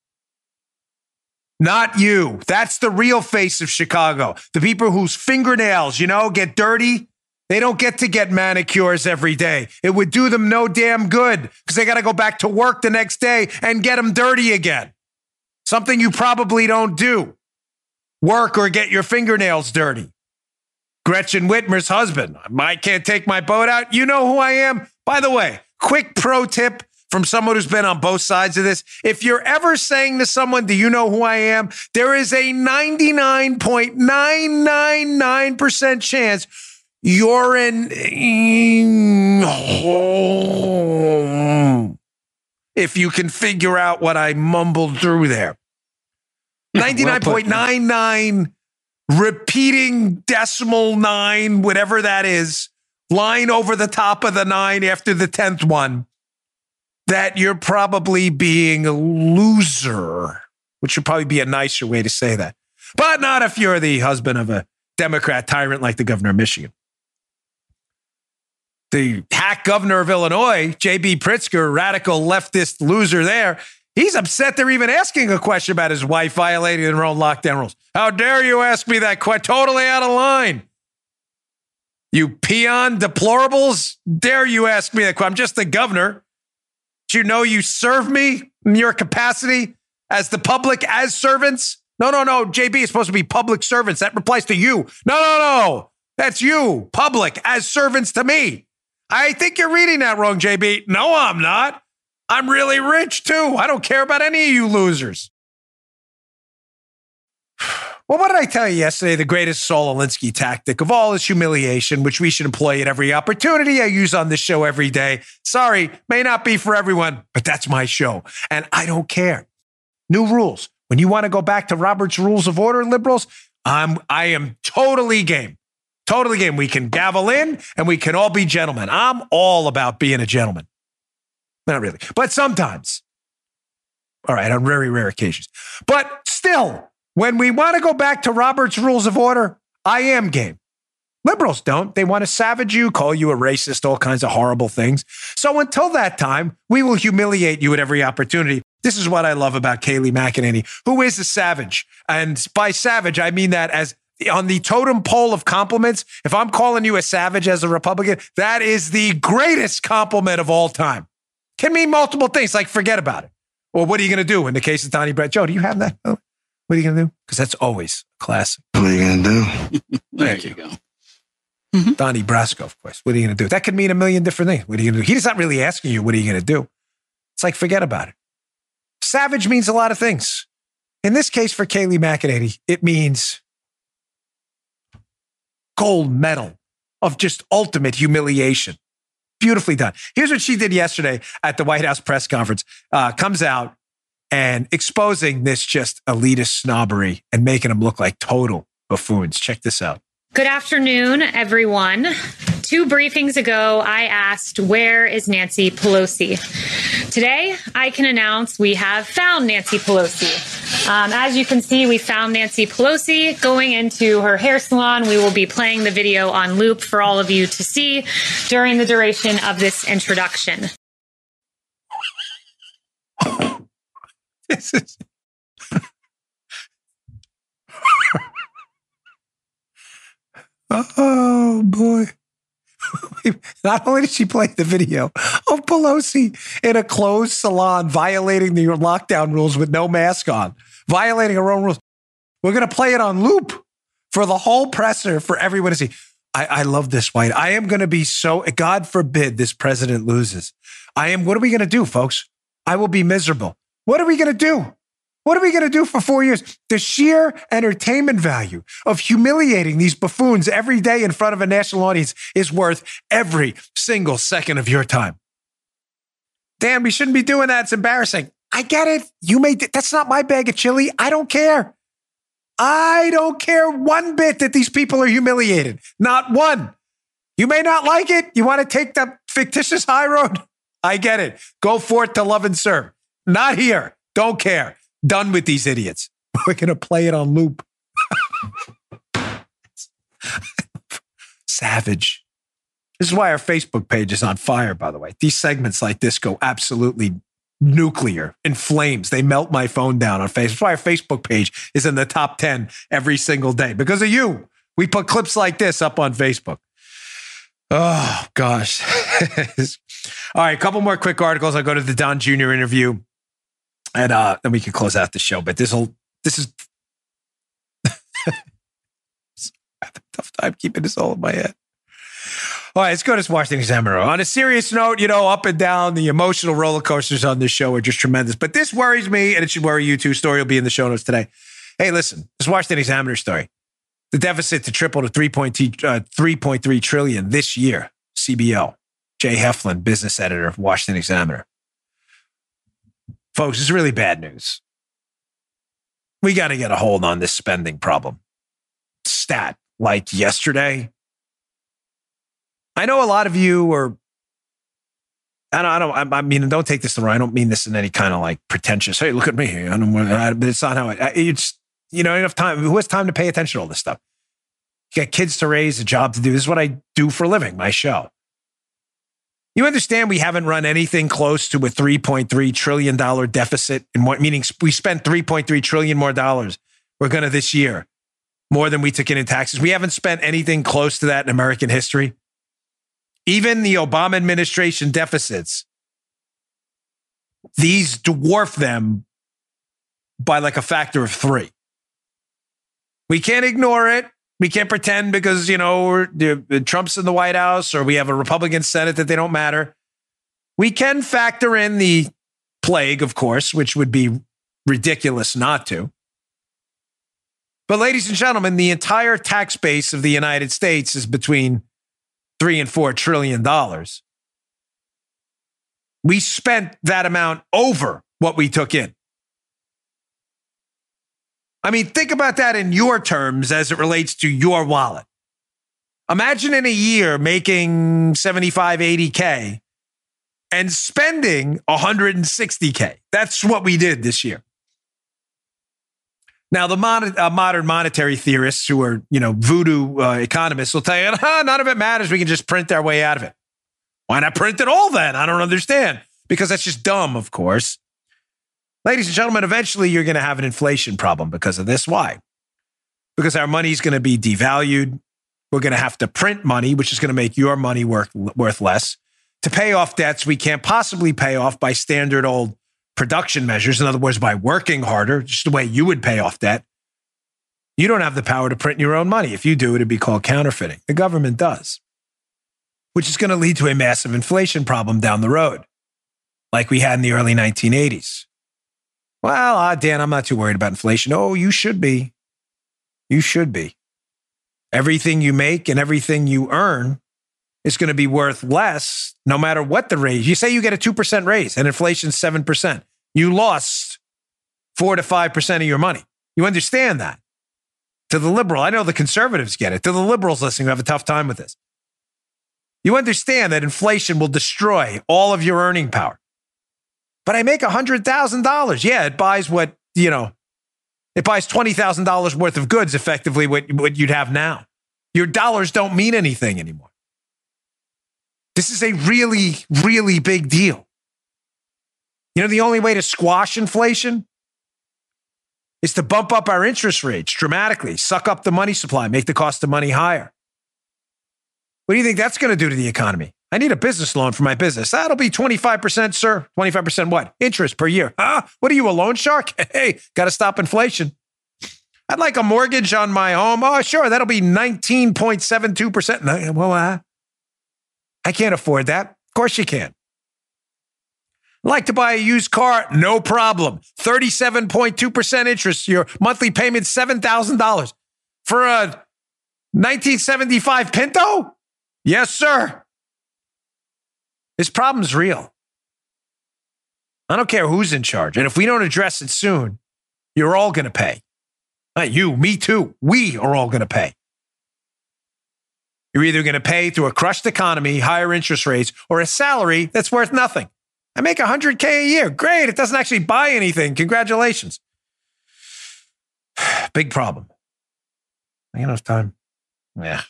Speaker 2: Not you. That's the real face of Chicago. The people whose fingernails, you know, get dirty. They don't get to get manicures every day. It would do them no damn good because they got to go back to work the next day and get them dirty again. Something you probably don't do. Work or get your fingernails dirty. Gretchen Whitmer's husband. I can't take my boat out. You know who I am? By the way, quick pro tip from someone who's been on both sides of this. If you're ever saying to someone, Do you know who I am? There is a 99.999% chance you're in. If you can figure out what I mumbled through there. 99.99 repeating decimal nine, whatever that is, line over the top of the nine after the 10th one, that you're probably being a loser, which would probably be a nicer way to say that. But not if you're the husband of a Democrat tyrant like the governor of Michigan. The hack governor of Illinois, J.B. Pritzker, radical leftist loser there, He's upset they're even asking a question about his wife violating their own lockdown rules. How dare you ask me that? Quite totally out of line. You peon deplorables. Dare you ask me that? I'm just the governor. Do you know you serve me in your capacity as the public, as servants? No, no, no. JB is supposed to be public servants. That replies to you. No, no, no. That's you, public, as servants to me. I think you're reading that wrong, JB. No, I'm not. I'm really rich too. I don't care about any of you losers. Well, what did I tell you yesterday? The greatest Saul Alinsky tactic of all is humiliation, which we should employ at every opportunity I use on this show every day. Sorry, may not be for everyone, but that's my show. And I don't care. New rules. When you want to go back to Robert's Rules of Order, liberals, I'm I am totally game. Totally game. We can gavel in and we can all be gentlemen. I'm all about being a gentleman. Not really, but sometimes. All right, on very rare occasions. But still, when we want to go back to Robert's Rules of Order, I am game. Liberals don't. They want to savage you, call you a racist, all kinds of horrible things. So until that time, we will humiliate you at every opportunity. This is what I love about Kayleigh McEnany, who is a savage. And by savage, I mean that as on the totem pole of compliments. If I'm calling you a savage as a Republican, that is the greatest compliment of all time. Can mean multiple things, like forget about it. Or what are you going to do in the case of Donnie Brett? Joe, do you have that? What are you going to do? Because that's always a classic.
Speaker 19: What are you going to do?
Speaker 2: there you go. Mm-hmm. Donnie Brasco, of course. What are you going to do? That could mean a million different things. What are you going to do? He's not really asking you, what are you going to do? It's like, forget about it. Savage means a lot of things. In this case, for Kayleigh McEnany, it means gold medal of just ultimate humiliation beautifully done. Here's what she did yesterday at the White House press conference. Uh, comes out and exposing this just elitist snobbery and making them look like total buffoons. Check this out.
Speaker 20: Good afternoon, everyone. Two briefings ago, I asked, Where is Nancy Pelosi? Today, I can announce we have found Nancy Pelosi. Um, as you can see, we found Nancy Pelosi going into her hair salon. We will be playing the video on loop for all of you to see during the duration of this introduction.
Speaker 2: This is. [LAUGHS] oh boy. [LAUGHS] Not only did she play the video of Pelosi in a closed salon violating the lockdown rules with no mask on, violating her own rules, we're going to play it on loop for the whole presser for everyone to see. I, I love this white. I am going to be so, God forbid this president loses. I am, what are we going to do, folks? I will be miserable. What are we going to do? What are we going to do for four years? The sheer entertainment value of humiliating these buffoons every day in front of a national audience is worth every single second of your time. Dan, we shouldn't be doing that. It's embarrassing. I get it. You made that's not my bag of chili. I don't care. I don't care one bit that these people are humiliated. Not one. You may not like it. You want to take the fictitious high road? I get it. Go forth to love and serve. Not here. Don't care. Done with these idiots. [LAUGHS] We're going to play it on loop. [LAUGHS] Savage. This is why our Facebook page is on fire, by the way. These segments like this go absolutely nuclear in flames. They melt my phone down on Facebook. That's why our Facebook page is in the top 10 every single day because of you. We put clips like this up on Facebook. Oh, gosh. [LAUGHS] All right, a couple more quick articles. I'll go to the Don Jr. interview and uh, then we can close out the show. But this will, this is, [LAUGHS] I have a tough time keeping this all in my head. All right, let's go to Washington Examiner. On a serious note, you know, up and down, the emotional roller coasters on this show are just tremendous. But this worries me, and it should worry you too. Story will be in the show notes today. Hey, listen, this Washington Examiner story. The deficit to triple to 3.3, uh, 3.3 trillion this year. CBO. Jay Heflin, business editor of Washington Examiner. Folks, it's really bad news. We got to get a hold on this spending problem. Stat like yesterday, I know a lot of you are. I don't. I don't. I mean, don't take this the wrong. I don't mean this in any kind of like pretentious. Hey, look at me. I don't. But it's not how it. It's you know enough time. Who has time to pay attention to all this stuff? You got kids to raise, a job to do. This is what I do for a living. My show. You understand we haven't run anything close to a $3.3 trillion deficit in what meaning we spent 3.3 trillion more dollars. We're gonna this year, more than we took in in taxes. We haven't spent anything close to that in American history. Even the Obama administration deficits, these dwarf them by like a factor of three. We can't ignore it. We can't pretend because, you know, Trump's in the White House or we have a Republican Senate that they don't matter. We can factor in the plague, of course, which would be ridiculous not to. But, ladies and gentlemen, the entire tax base of the United States is between three and four trillion dollars. We spent that amount over what we took in. I mean, think about that in your terms as it relates to your wallet. Imagine in a year making 75, 80K and spending 160K. That's what we did this year. Now, the mon- uh, modern monetary theorists who are, you know, voodoo uh, economists will tell you, [LAUGHS] ah, none of it matters. We can just print our way out of it. Why not print it all then? I don't understand. Because that's just dumb, of course. Ladies and gentlemen, eventually you're going to have an inflation problem because of this. Why? Because our money is going to be devalued. We're going to have to print money, which is going to make your money worth, worth less to pay off debts we can't possibly pay off by standard old production measures. In other words, by working harder, just the way you would pay off debt. You don't have the power to print your own money. If you do, it'd be called counterfeiting. The government does, which is going to lead to a massive inflation problem down the road, like we had in the early 1980s. Well, uh, Dan, I'm not too worried about inflation. Oh, you should be. You should be. Everything you make and everything you earn is going to be worth less no matter what the raise. You say you get a 2% raise and inflation's 7%. You lost 4 to 5% of your money. You understand that. To the liberal, I know the conservatives get it. To the liberals listening who have a tough time with this. You understand that inflation will destroy all of your earning power but I make $100,000. Yeah, it buys what, you know, it buys $20,000 worth of goods effectively what, what you'd have now. Your dollars don't mean anything anymore. This is a really, really big deal. You know, the only way to squash inflation is to bump up our interest rates dramatically, suck up the money supply, make the cost of money higher. What do you think that's going to do to the economy? I need a business loan for my business. That'll be 25%, sir. 25% what? Interest per year. Huh? What are you, a loan shark? [LAUGHS] Hey, got to stop inflation. I'd like a mortgage on my home. Oh, sure. That'll be 19.72%. Well, uh, I can't afford that. Of course you can. Like to buy a used car? No problem. 37.2% interest. Your monthly payment $7,000 for a 1975 Pinto? Yes, sir. This problem's real. I don't care who's in charge. And if we don't address it soon, you're all going to pay. Not you, me too. We are all going to pay. You're either going to pay through a crushed economy, higher interest rates, or a salary that's worth nothing. I make 100K a year. Great. It doesn't actually buy anything. Congratulations. [SIGHS] Big problem. I enough time. Yeah.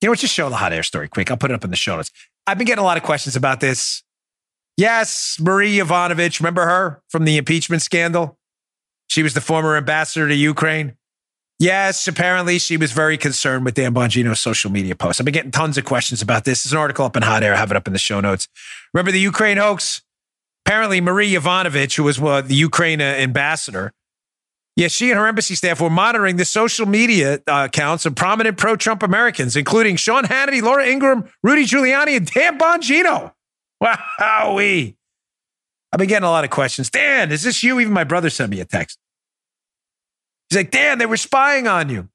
Speaker 2: You know what? Just show the hot air story quick. I'll put it up in the show notes. I've been getting a lot of questions about this. Yes, Marie Yovanovitch, remember her from the impeachment scandal? She was the former ambassador to Ukraine. Yes, apparently she was very concerned with Dan Bongino's social media posts. I've been getting tons of questions about this. There's an article up in Hot Air. I have it up in the show notes. Remember the Ukraine hoax? Apparently, Marie Yovanovitch, who was uh, the Ukraine ambassador, yeah, she and her embassy staff were monitoring the social media uh, accounts of prominent pro Trump Americans, including Sean Hannity, Laura Ingraham, Rudy Giuliani, and Dan Bongino. Wowee. I've been getting a lot of questions. Dan, is this you? Even my brother sent me a text. He's like, Dan, they were spying on you.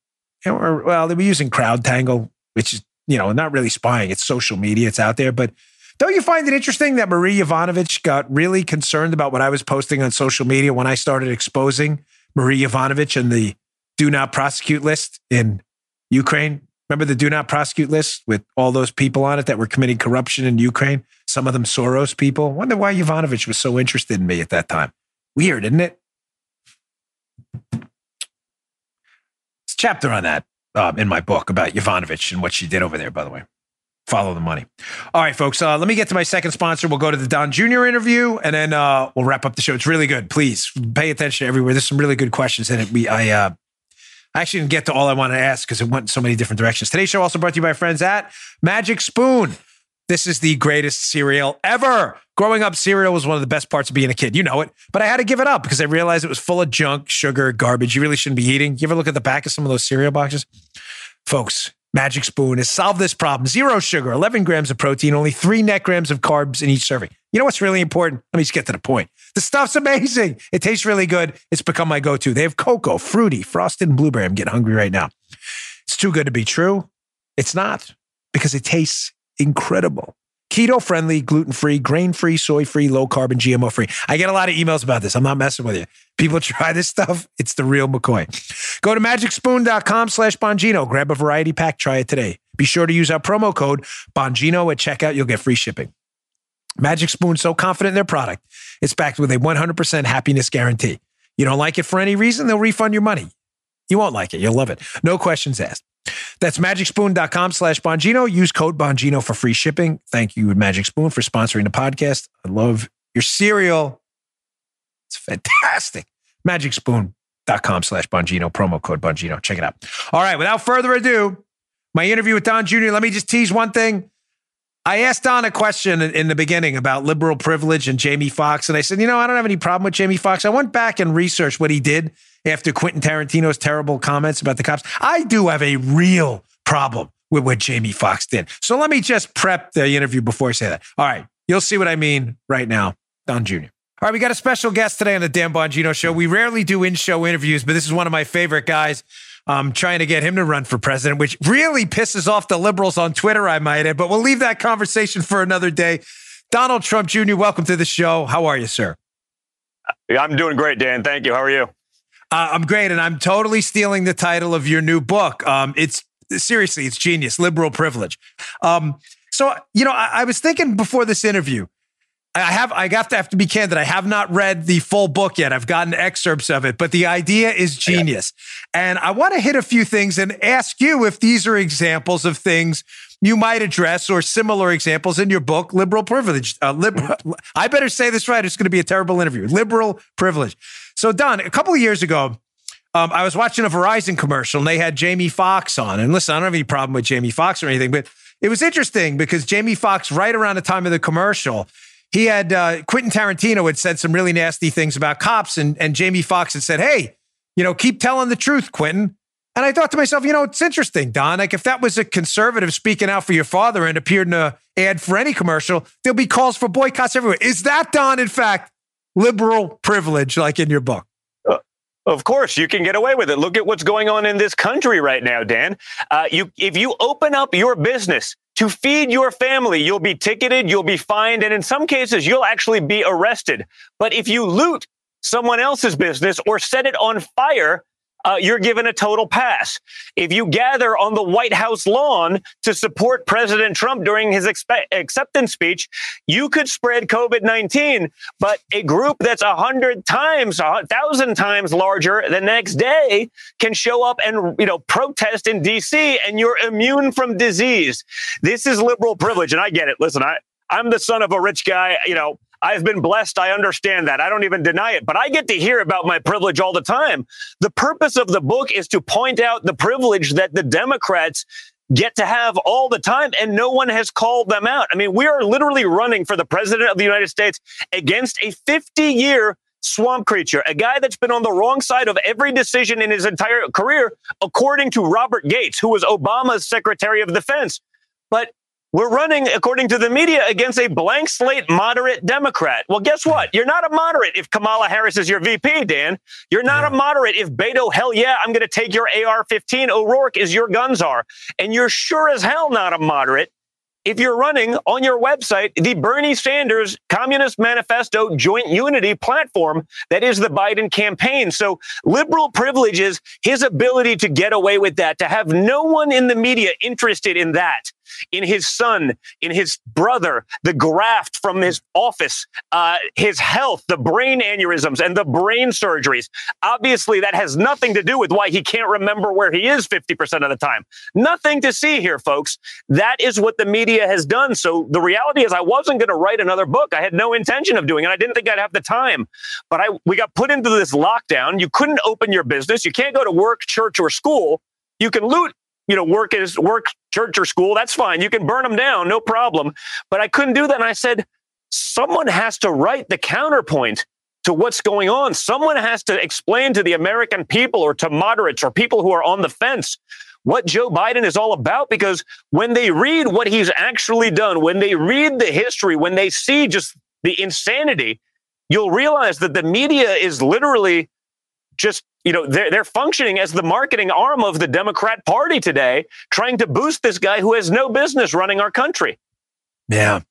Speaker 2: Well, they were using CrowdTangle, which is, you know, not really spying. It's social media. It's out there. But don't you find it interesting that Marie Yovanovitch got really concerned about what I was posting on social media when I started exposing Marie Yovanovitch and the do not prosecute list in Ukraine? Remember the do not prosecute list with all those people on it that were committing corruption in Ukraine? Some of them Soros people. Wonder why Yovanovitch was so interested in me at that time. Weird, isn't it? It's a chapter on that um, in my book about Yovanovitch and what she did over there, by the way. Follow the money. All right, folks, uh, let me get to my second sponsor. We'll go to the Don Jr. interview and then uh, we'll wrap up the show. It's really good. Please pay attention everywhere. There's some really good questions in it. We, I, uh, I actually didn't get to all I wanted to ask because it went in so many different directions. Today's show also brought to you by friends at Magic Spoon. This is the greatest cereal ever. Growing up, cereal was one of the best parts of being a kid. You know it. But I had to give it up because I realized it was full of junk, sugar, garbage you really shouldn't be eating. You ever look at the back of some of those cereal boxes? Folks, Magic Spoon has solved this problem. Zero sugar, 11 grams of protein, only three net grams of carbs in each serving. You know what's really important? Let me just get to the point. The stuff's amazing. It tastes really good. It's become my go to. They have cocoa, fruity, frosted, and blueberry. I'm getting hungry right now. It's too good to be true. It's not because it tastes incredible. Keto friendly, gluten free, grain free, soy free, low carb, and GMO free. I get a lot of emails about this. I'm not messing with you. People try this stuff. It's the real McCoy. Go to magicspoon.com slash Bongino. Grab a variety pack. Try it today. Be sure to use our promo code Bongino at checkout. You'll get free shipping. Magic Spoon so confident in their product, it's backed with a 100% happiness guarantee. You don't like it for any reason, they'll refund your money. You won't like it. You'll love it. No questions asked. That's magicspoon.com slash Bongino. Use code Bongino for free shipping. Thank you, Magic Spoon, for sponsoring the podcast. I love your cereal. It's fantastic. Magicspoon.com slash Bongino, promo code Bongino. Check it out. All right, without further ado, my interview with Don Jr., let me just tease one thing. I asked Don a question in the beginning about liberal privilege and Jamie Foxx, and I said, you know, I don't have any problem with Jamie Foxx. I went back and researched what he did after Quentin Tarantino's terrible comments about the cops. I do have a real problem with what Jamie Foxx did. So let me just prep the interview before I say that. All right, you'll see what I mean right now. Don Jr. All right, we got a special guest today on the Dan Bongino Show. We rarely do in-show interviews, but this is one of my favorite guys. I'm trying to get him to run for president, which really pisses off the liberals on Twitter, I might add, but we'll leave that conversation for another day. Donald Trump Jr., welcome to the show. How are you, sir?
Speaker 10: I'm doing great, Dan. Thank you. How are you?
Speaker 2: Uh, I'm great, and I'm totally stealing the title of your new book. Um, it's seriously, it's genius, liberal privilege. Um, so, you know, I, I was thinking before this interview, I have I got to have to be candid. I have not read the full book yet. I've gotten excerpts of it, but the idea is genius. And I want to hit a few things and ask you if these are examples of things you might address or similar examples in your book, Liberal Privilege. Uh, liberal, [LAUGHS] I better say this right. It's going to be a terrible interview. Liberal privilege. So, Don, a couple of years ago, um, I was watching a Verizon commercial and they had Jamie Foxx on. And listen, I don't have any problem with Jamie Foxx or anything, but it was interesting because Jamie Foxx, right around the time of the commercial, he had uh, Quentin Tarantino had said some really nasty things about cops, and and Jamie Foxx had said, "Hey, you know, keep telling the truth, Quentin." And I thought to myself, you know, it's interesting, Don. Like if that was a conservative speaking out for your father and appeared in a ad for any commercial, there'll be calls for boycotts everywhere. Is that Don, in fact, liberal privilege, like in your book?
Speaker 10: Uh, of course, you can get away with it. Look at what's going on in this country right now, Dan. Uh, you, if you open up your business to feed your family, you'll be ticketed, you'll be fined, and in some cases, you'll actually be arrested. But if you loot someone else's business or set it on fire, uh, you're given a total pass. If you gather on the White House lawn to support President Trump during his expe- acceptance speech, you could spread COVID 19. But a group that's a hundred times, a thousand times larger the next day can show up and you know protest in D.C. and you're immune from disease. This is liberal privilege, and I get it. Listen, I I'm the son of a rich guy. You know, I've been blessed. I understand that. I don't even deny it, but I get to hear about my privilege all the time. The purpose of the book is to point out the privilege that the Democrats get to have all the time, and no one has called them out. I mean, we are literally running for the president of the United States against a 50 year swamp creature, a guy that's been on the wrong side of every decision in his entire career, according to Robert Gates, who was Obama's Secretary of Defense. But we're running, according to the media, against a blank slate moderate Democrat. Well, guess what? You're not a moderate if Kamala Harris is your VP, Dan. You're not a moderate if Beto, hell yeah, I'm going to take your AR 15 O'Rourke is your guns are. And you're sure as hell not a moderate if you're running on your website the Bernie Sanders Communist Manifesto Joint Unity platform that is the Biden campaign. So liberal privilege is his ability to get away with that, to have no one in the media interested in that in his son, in his brother, the graft from his office, uh, his health, the brain aneurysms, and the brain surgeries. Obviously, that has nothing to do with why he can't remember where he is 50% of the time. Nothing to see here, folks. That is what the media has done. So the reality is, I wasn't going to write another book. I had no intention of doing it. I didn't think I'd have the time. But I, we got put into this lockdown. You couldn't open your business. You can't go to work, church, or school. You can loot you know, work is work, church or school. That's fine. You can burn them down, no problem. But I couldn't do that. And I said, someone has to write the counterpoint to what's going on. Someone has to explain to the American people or to moderates or people who are on the fence what Joe Biden is all about. Because when they read what he's actually done, when they read the history, when they see just the insanity, you'll realize that the media is literally just you know they're, they're functioning as the marketing arm of the democrat party today trying to boost this guy who has no business running our country.
Speaker 2: Yeah.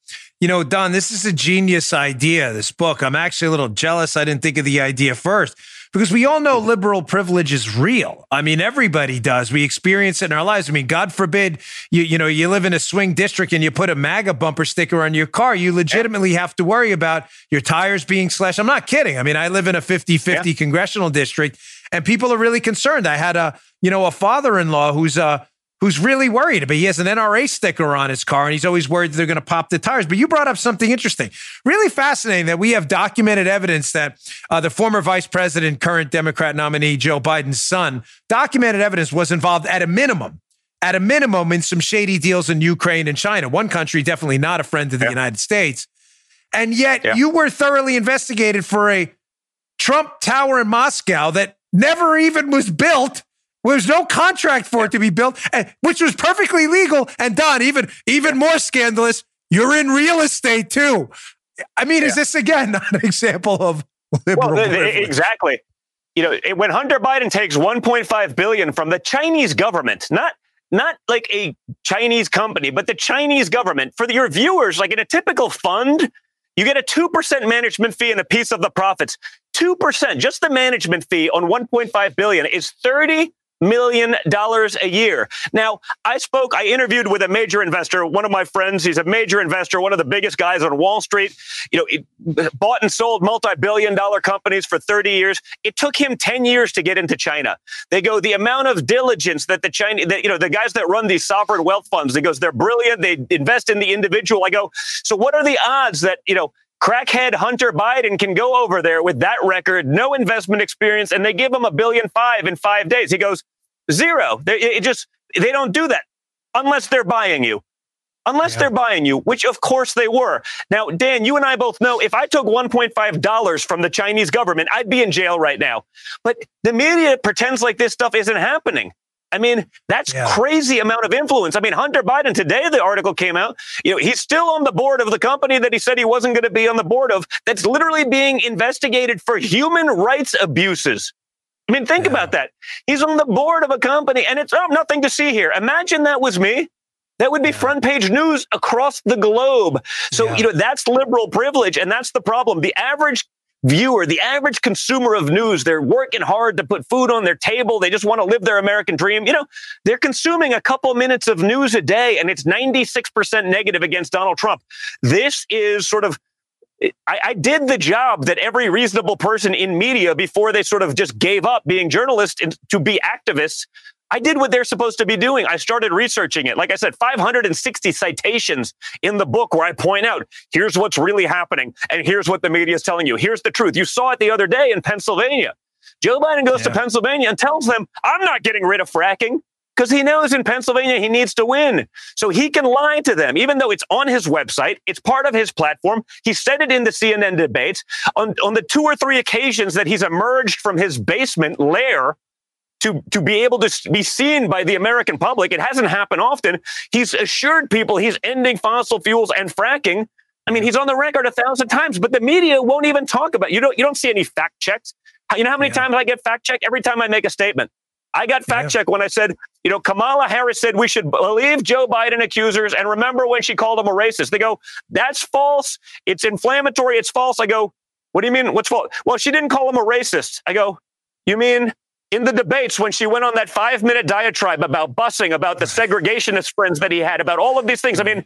Speaker 2: You know don this is a genius idea this book. I'm actually a little jealous. I didn't think of the idea first because we all know liberal privilege is real. I mean, everybody does. We experience it in our lives. I mean, God forbid you you know you live in a swing district and you put a MAGA bumper sticker on your car. You legitimately have to worry about your tires being slashed. I'm not kidding. I mean, I live in a 50-50 yeah. congressional district, and people are really concerned. I had a you know a father-in-law who's a who's really worried. But he has an NRA sticker on his car and he's always worried they're going to pop the tires. But you brought up something interesting, really fascinating that we have documented evidence that uh, the former vice president, current Democrat nominee Joe Biden's son, documented evidence was involved at a minimum. At a minimum, in some shady deals in Ukraine and China, one country definitely not a friend of the yeah. United States. And yet yeah. you were thoroughly investigated for a Trump Tower in Moscow that never even was built there's no contract for it to be built, which was perfectly legal. And Don, even even more scandalous, you're in real estate too. I mean, yeah. is this again [LAUGHS] not an example of liberal well,
Speaker 10: exactly? You know, when Hunter Biden takes 1.5 billion from the Chinese government, not not like a Chinese company, but the Chinese government. For your viewers, like in a typical fund, you get a 2% management fee and a piece of the profits. 2%, just the management fee on 1.5 billion is 30 million dollars a year. Now, I spoke, I interviewed with a major investor, one of my friends. He's a major investor, one of the biggest guys on Wall Street. You know, he bought and sold multi-billion dollar companies for 30 years. It took him 10 years to get into China. They go, the amount of diligence that the Chinese, you know, the guys that run these sovereign wealth funds, they goes, they're brilliant. They invest in the individual. I go, so what are the odds that, you know, crackhead Hunter Biden can go over there with that record, no investment experience, and they give him a billion five in five days. He goes, zero. They, it just, they don't do that unless they're buying you. Unless yeah. they're buying you, which of course they were. Now, Dan, you and I both know if I took $1.5 from the Chinese government, I'd be in jail right now. But the media pretends like this stuff isn't happening. I mean, that's yeah. crazy amount of influence. I mean, Hunter Biden today, the article came out. You know, he's still on the board of the company that he said he wasn't going to be on the board of. That's literally being investigated for human rights abuses. I mean, think yeah. about that. He's on the board of a company, and it's oh, nothing to see here. Imagine that was me. That would be yeah. front page news across the globe. So, yeah. you know, that's liberal privilege, and that's the problem. The average viewer, the average consumer of news, they're working hard to put food on their table. They just want to live their American dream. You know, they're consuming a couple minutes of news a day and it's 96% negative against Donald Trump. This is sort of I, I, did the job that every reasonable person in media before they sort of just gave up being journalists to be activists. I did what they're supposed to be doing. I started researching it. Like I said, 560 citations in the book where I point out here's what's really happening and here's what the media is telling you. Here's the truth. You saw it the other day in Pennsylvania. Joe Biden goes yeah. to Pennsylvania and tells them, I'm not getting rid of fracking because he knows in Pennsylvania he needs to win. So he can lie to them, even though it's on his website. It's part of his platform. He said it in the CNN debates. On, on the two or three occasions that he's emerged from his basement lair to, to be able to be seen by the American public, it hasn't happened often. He's assured people he's ending fossil fuels and fracking. I mean, he's on the record a thousand times, but the media won't even talk about it. You don't, you don't see any fact checks. You know how many yeah. times I get fact checked? Every time I make a statement. I got fact check when I said, you know, Kamala Harris said we should believe Joe Biden accusers and remember when she called him a racist. They go, that's false. It's inflammatory. It's false. I go, what do you mean? What's false? Well, she didn't call him a racist. I go, you mean in the debates when she went on that five minute diatribe about busing, about the segregationist friends that he had, about all of these things? I mean,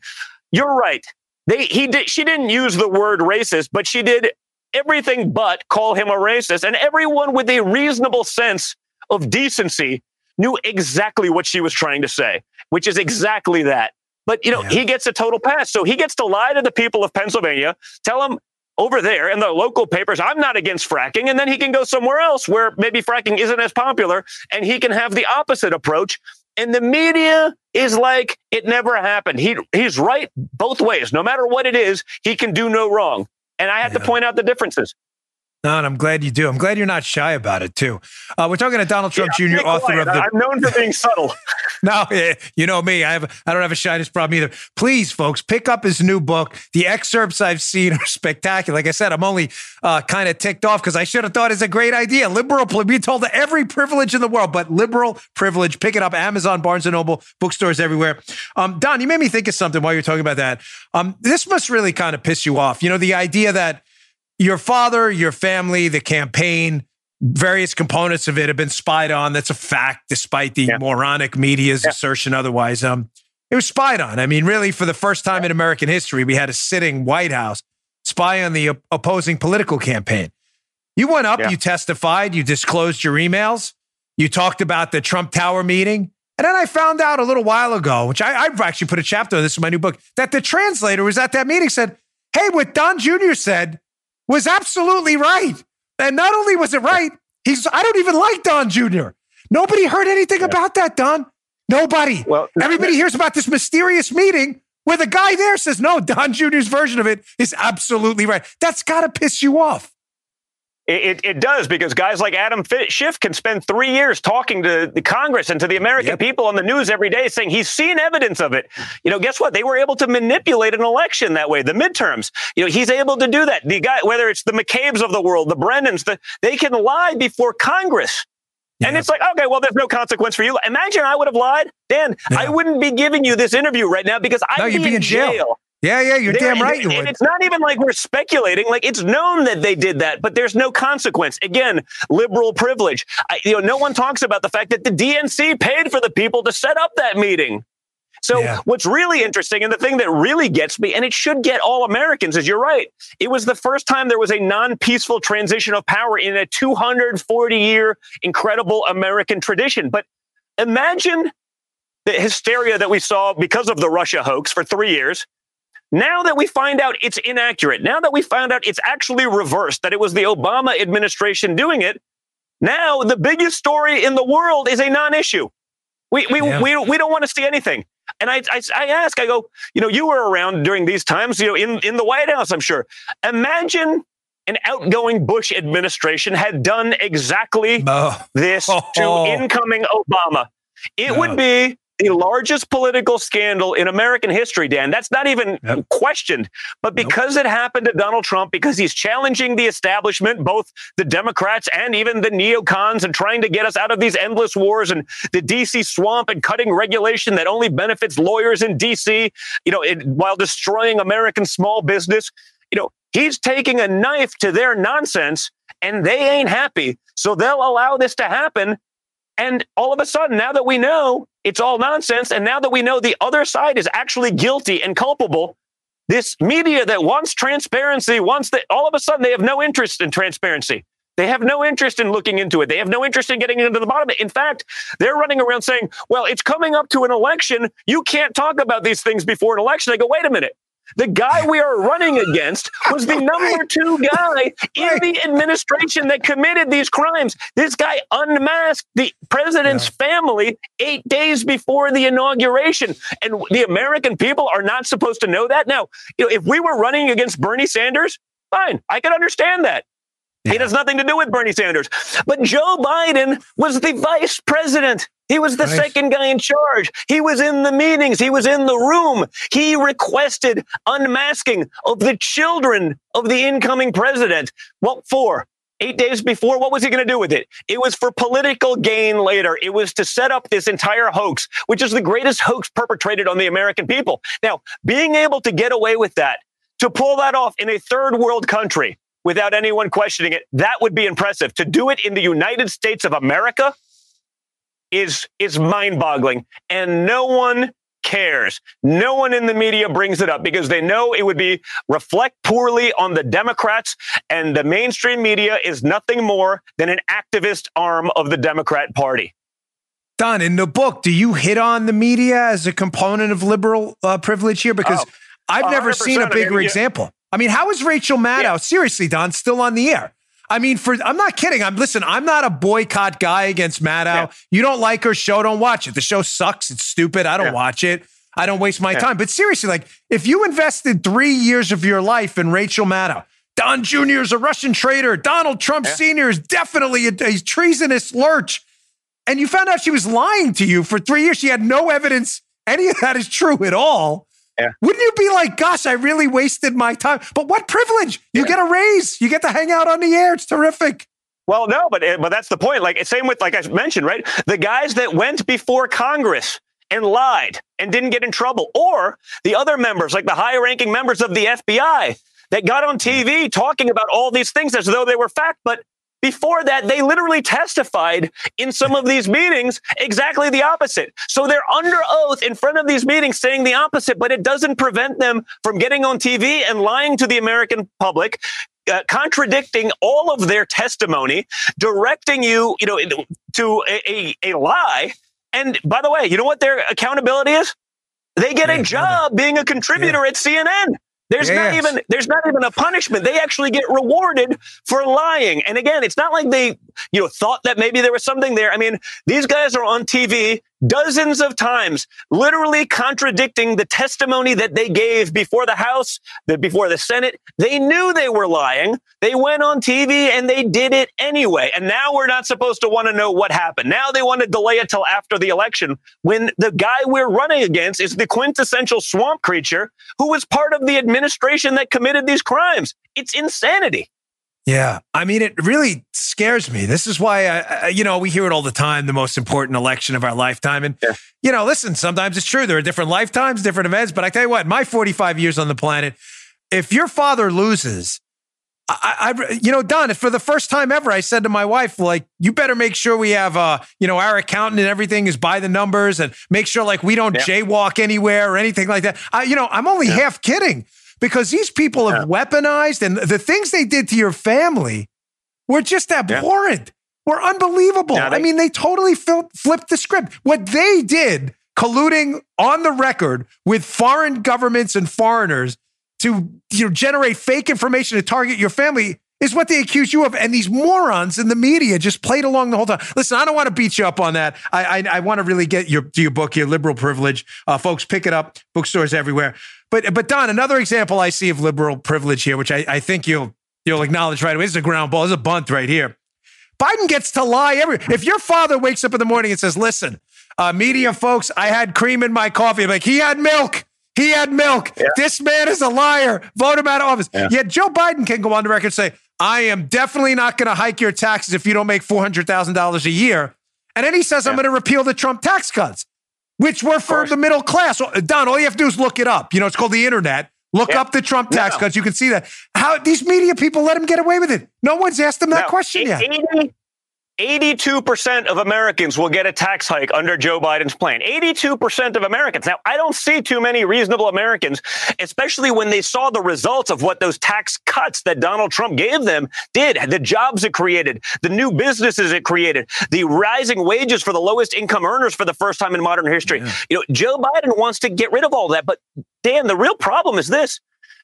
Speaker 10: you're right. They, he did, she didn't use the word racist, but she did everything but call him a racist. And everyone with a reasonable sense of decency knew exactly what she was trying to say, which is exactly that. But, you know, yeah. he gets a total pass. So he gets to lie to the people of Pennsylvania, tell them over there in the local papers, I'm not against fracking. And then he can go somewhere else where maybe fracking isn't as popular and he can have the opposite approach. And the media is like, it never happened. He, he's right both ways. No matter what it is, he can do no wrong. And I have yeah. to point out the differences.
Speaker 2: No, and I'm glad you do. I'm glad you're not shy about it too. Uh, we're talking to Donald Trump yeah, Jr., author quiet. of the.
Speaker 10: I'm known for being subtle. [LAUGHS]
Speaker 2: no, you know me. I have. I don't have a shyness problem either. Please, folks, pick up his new book. The excerpts I've seen [LAUGHS] are spectacular. Like I said, I'm only uh, kind of ticked off because I should have thought it's a great idea. Liberal, be told every privilege in the world, but liberal privilege. Pick it up. Amazon, Barnes and Noble, bookstores everywhere. Um, Don, you made me think of something while you're talking about that. Um, this must really kind of piss you off. You know, the idea that your father, your family, the campaign, various components of it have been spied on. That's a fact, despite the yeah. moronic media's yeah. assertion otherwise. Um, it was spied on. I mean, really, for the first time in American history, we had a sitting White House spy on the opposing political campaign. You went up, yeah. you testified, you disclosed your emails, you talked about the Trump Tower meeting. And then I found out a little while ago, which I, have actually put a chapter on this in my new book, that the translator was at that meeting said, Hey, what Don Jr. said was absolutely right. And not only was it right, he's I don't even like Don Jr. Nobody heard anything yeah. about that, Don. Nobody. Well, everybody hears about this mysterious meeting where the guy there says, no, Don Jr.'s version of it is absolutely right. That's got to piss you off.
Speaker 10: It, it, does because guys like Adam Schiff can spend three years talking to the Congress and to the American yep. people on the news every day saying he's seen evidence of it. You know, guess what? They were able to manipulate an election that way, the midterms. You know, he's able to do that. The guy, whether it's the McCabe's of the world, the Brennans, the, they can lie before Congress. Yeah. And it's like, okay, well, there's no consequence for you. Imagine I would have lied. Dan, yeah. I wouldn't be giving you this interview right now because I'd no, be, be, in jail. jail.
Speaker 2: Yeah, yeah, you're damn right you would.
Speaker 10: It's not even like we're speculating. Like it's known that they did that, but there's no consequence. Again, liberal privilege. I, you know, no one talks about the fact that the DNC paid for the people to set up that meeting. So yeah. what's really interesting and the thing that really gets me, and it should get all Americans, is you're right. It was the first time there was a non-peaceful transition of power in a 240 year incredible American tradition. But imagine the hysteria that we saw because of the Russia hoax for three years now that we find out it's inaccurate, now that we found out it's actually reversed, that it was the Obama administration doing it, now the biggest story in the world is a non-issue. We we yeah. we, we don't want to see anything. And I, I, I ask, I go, you know, you were around during these times, you know, in, in the White House, I'm sure. Imagine an outgoing Bush administration had done exactly oh. this to oh. [LAUGHS] incoming Obama. It would be the largest political scandal in American history, Dan. That's not even yep. questioned. But because nope. it happened to Donald Trump, because he's challenging the establishment, both the Democrats and even the neocons, and trying to get us out of these endless wars and the DC swamp and cutting regulation that only benefits lawyers in DC, you know, it, while destroying American small business. you know, he's taking a knife to their nonsense and they ain't happy. So they'll allow this to happen. And all of a sudden, now that we know it's all nonsense, and now that we know the other side is actually guilty and culpable, this media that wants transparency wants that all of a sudden they have no interest in transparency. They have no interest in looking into it. They have no interest in getting into the bottom of it. In fact, they're running around saying, well, it's coming up to an election. You can't talk about these things before an election. I go, wait a minute. The guy we are running against was the [LAUGHS] number two guy in the administration that committed these crimes. This guy unmasked the president's yeah. family eight days before the inauguration. And the American people are not supposed to know that. Now, you know, if we were running against Bernie Sanders, fine, I can understand that. Yeah. It has nothing to do with Bernie Sanders. But Joe Biden was the vice president. He was the right. second guy in charge. He was in the meetings. He was in the room. He requested unmasking of the children of the incoming president. What for? Eight days before, what was he going to do with it? It was for political gain later. It was to set up this entire hoax, which is the greatest hoax perpetrated on the American people. Now, being able to get away with that, to pull that off in a third world country without anyone questioning it, that would be impressive. To do it in the United States of America, is is mind-boggling and no one cares. No one in the media brings it up because they know it would be reflect poorly on the Democrats and the mainstream media is nothing more than an activist arm of the Democrat Party.
Speaker 2: Don, in the book, do you hit on the media as a component of liberal uh, privilege here? Because oh, I've never seen a bigger I mean, example. I mean, how is Rachel Maddow, yeah. seriously, Don, still on the air? I mean, for I'm not kidding. I'm listen. I'm not a boycott guy against Maddow. Yeah. You don't like her show, don't watch it. The show sucks. It's stupid. I don't yeah. watch it. I don't waste my time. But seriously, like if you invested three years of your life in Rachel Maddow, Don Jr. is a Russian traitor. Donald Trump Sr. is definitely a, a treasonous lurch. And you found out she was lying to you for three years. She had no evidence any of that is true at all. Yeah. Wouldn't you be like, gosh, I really wasted my time? But what privilege? You yeah. get a raise. You get to hang out on the air. It's terrific.
Speaker 10: Well, no, but eh, but that's the point. Like same with like I mentioned, right? The guys that went before Congress and lied and didn't get in trouble, or the other members, like the high-ranking members of the FBI that got on TV talking about all these things as though they were fact, but before that, they literally testified in some of these meetings exactly the opposite. So they're under oath in front of these meetings saying the opposite, but it doesn't prevent them from getting on TV and lying to the American public, uh, contradicting all of their testimony, directing you, you know, to a, a, a, lie. And by the way, you know what their accountability is? They get a job being a contributor yeah. at CNN. There's yes. not even there's not even a punishment. They actually get rewarded for lying. And again, it's not like they you know thought that maybe there was something there. I mean, these guys are on TV dozens of times, literally contradicting the testimony that they gave before the House, before the Senate. They knew they were lying. They went on TV and they did it anyway. And now we're not supposed to want to know what happened. Now they want to delay it till after the election when the guy we're running against is the quintessential swamp creature who was part of the administration that committed these crimes. It's insanity.
Speaker 2: Yeah. I mean, it really scares me. This is why, I, you know, we hear it all the time the most important election of our lifetime. And, yeah. you know, listen, sometimes it's true. There are different lifetimes, different events. But I tell you what, my 45 years on the planet, if your father loses, I, I, you know, Don, for the first time ever, I said to my wife, like, you better make sure we have, uh, you know, our accountant and everything is by the numbers and make sure like we don't yeah. jaywalk anywhere or anything like that. I, you know, I'm only yeah. half kidding because these people have yeah. weaponized and the things they did to your family were just abhorrent. Yeah. Were unbelievable. They, I mean, they totally flipped the script. What they did, colluding on the record with foreign governments and foreigners to you know generate fake information to target your family is what they accuse you of. And these morons in the media just played along the whole time. Listen, I don't want to beat you up on that. I I, I want to really get your to your book, your liberal privilege. Uh, folks, pick it up. Bookstores everywhere. But but Don, another example I see of liberal privilege here, which I, I think you'll you'll acknowledge right away. This is a ground ball. This is a bunt right here. Biden gets to lie every. If your father wakes up in the morning and says, "Listen, uh, media folks, I had cream in my coffee," I'm like he had milk. He had milk. Yeah. This man is a liar. Vote him out of office. Yeah. Yet Joe Biden can go on the record and say, "I am definitely not going to hike your taxes if you don't make four hundred thousand dollars a year." And then he says, yeah. "I'm going to repeal the Trump tax cuts." which were for the middle class. Don, all you have to do is look it up. You know, it's called the internet. Look up the Trump tax
Speaker 10: No.
Speaker 2: cuts. You can see that. How these media people let him get away with it. No one's asked him that
Speaker 10: Now,
Speaker 2: question yet.
Speaker 10: 80 82% of Americans will get a tax hike under Joe Biden's plan. 82% of Americans. Now, I don't see too many reasonable Americans, especially when they saw the results of what those tax cuts that Donald Trump gave them did, the jobs it created, the new businesses it created, the rising wages for the lowest income earners for the first time in modern history. You know, Joe Biden wants to get rid of all that. But Dan, the real problem is this.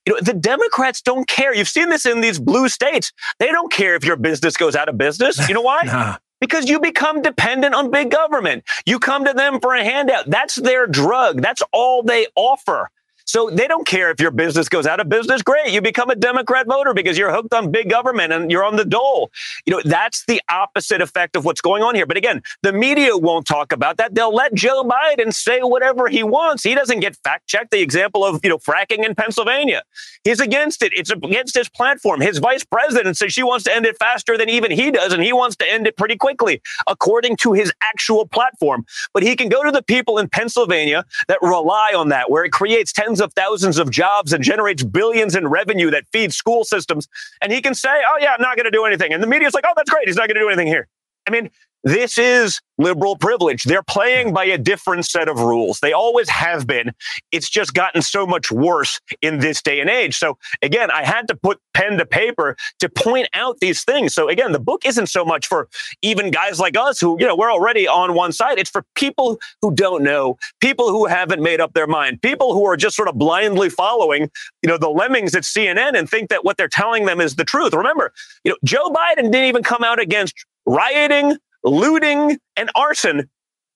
Speaker 10: You know, the Democrats don't care. You've seen this in these blue states. They don't care if your business goes out of business. You know why? [LAUGHS]
Speaker 2: Nah.
Speaker 10: Because you become dependent on big government. You come to them for a handout. That's their drug. That's all they offer. So they don't care if your business goes out of business. Great. You become a Democrat voter because you're hooked on big government and you're on the dole. You know, that's the opposite effect of what's going on here. But again, the media won't talk about that. They'll let Joe Biden say whatever he wants. He doesn't get fact checked. The example of, you know, fracking in Pennsylvania. He's against it. It's against his platform. His vice president says she wants to end it faster than even he does, and he wants to end it pretty quickly, according to his actual platform. But he can go to the people in Pennsylvania that rely on that, where it creates tens of thousands of jobs and generates billions in revenue that feeds school systems. And he can say, oh, yeah, I'm not going to do anything. And the media's like, oh, that's great. He's not going to do anything here. I mean, this is liberal privilege. They're playing by a different set of rules. They always have been. It's just gotten so much worse in this day and age. So again, I had to put pen to paper to point out these things. So again, the book isn't so much for even guys like us who, you know, we're already on one side. It's for people who don't know, people who haven't made up their mind, people who are just sort of blindly following, you know, the lemmings at CNN and think that what they're telling them is the truth. Remember, you know, Joe Biden didn't even come out against rioting, looting, and arson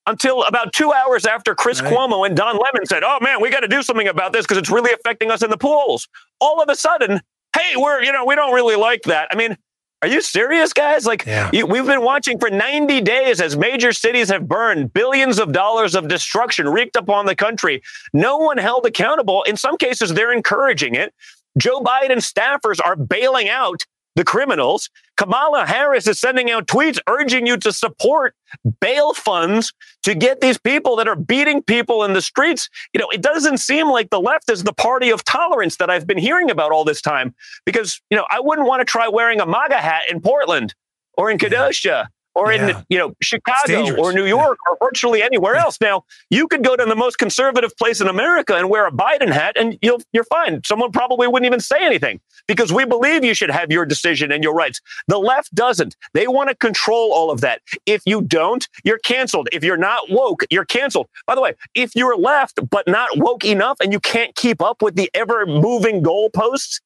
Speaker 10: until about two hours after Chris Cuomo and Don Lemon said, "Oh man, we got to do something about this because it's really affecting us in the polls." All of a sudden, hey, we're you know we don't really like that. I mean, are you serious, guys? Like you, we've been watching for 90 days as major cities have burned billions of dollars of destruction wreaked upon the country. No one held accountable. In some cases, they're encouraging it. Joe Biden staffers are bailing out the criminals. Kamala Harris is sending out tweets urging you to support bail funds to get these people that are beating people in the streets. You know, it doesn't seem like the left is the party of tolerance that I've been hearing about all this time because, you know, I wouldn't want to try wearing a MAGA hat in Portland or in Kenosha. Or in you know Chicago or New York or virtually anywhere else. Now you could go to the most conservative place in America and wear a Biden hat, and you'll you're fine. Someone probably wouldn't even say anything because we believe you should have your decision and your rights. The left doesn't. They want to control all of that. If you don't, you're canceled. If you're not woke, you're canceled. By the way, if you're left but not woke enough and you can't keep up with the ever moving goalposts,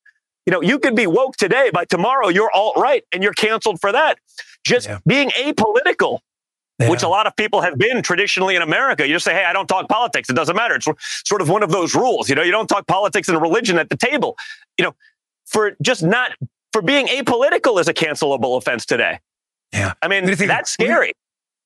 Speaker 10: you know, you could be woke today, by tomorrow you're alt right and you're canceled for that. Just being apolitical, which a lot of people have been traditionally in America. You just say, hey, I don't talk politics. It doesn't matter. It's sort of one of those rules. You know, you don't talk politics and religion at the table. You know, for just not for being apolitical is a cancelable offense today.
Speaker 2: Yeah.
Speaker 10: I mean, that's scary.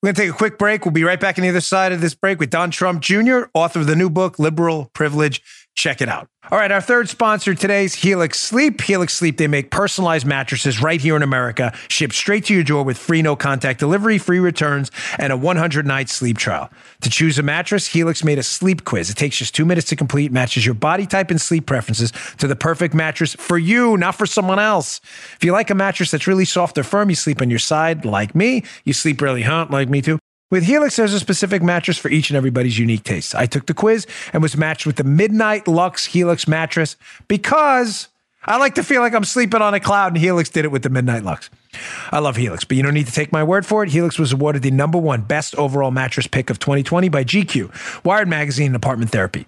Speaker 2: We're going to take a quick break. We'll be right back on the other side of this break with Don Trump Jr., author of the new book, Liberal Privilege. Check it out. All right, our third sponsor today is Helix Sleep. Helix Sleep, they make personalized mattresses right here in America, shipped straight to your door with free no contact delivery, free returns, and a 100 night sleep trial. To choose a mattress, Helix made a sleep quiz. It takes just two minutes to complete, matches your body type and sleep preferences to the perfect mattress for you, not for someone else. If you like a mattress that's really soft or firm, you sleep on your side like me. You sleep really hot like me too. With Helix, there's a specific mattress for each and everybody's unique taste. I took the quiz and was matched with the Midnight Luxe Helix mattress because I like to feel like I'm sleeping on a cloud, and Helix did it with the Midnight Luxe. I love Helix, but you don't need to take my word for it. Helix was awarded the number one best overall mattress pick of 2020 by GQ, Wired Magazine, and Apartment Therapy.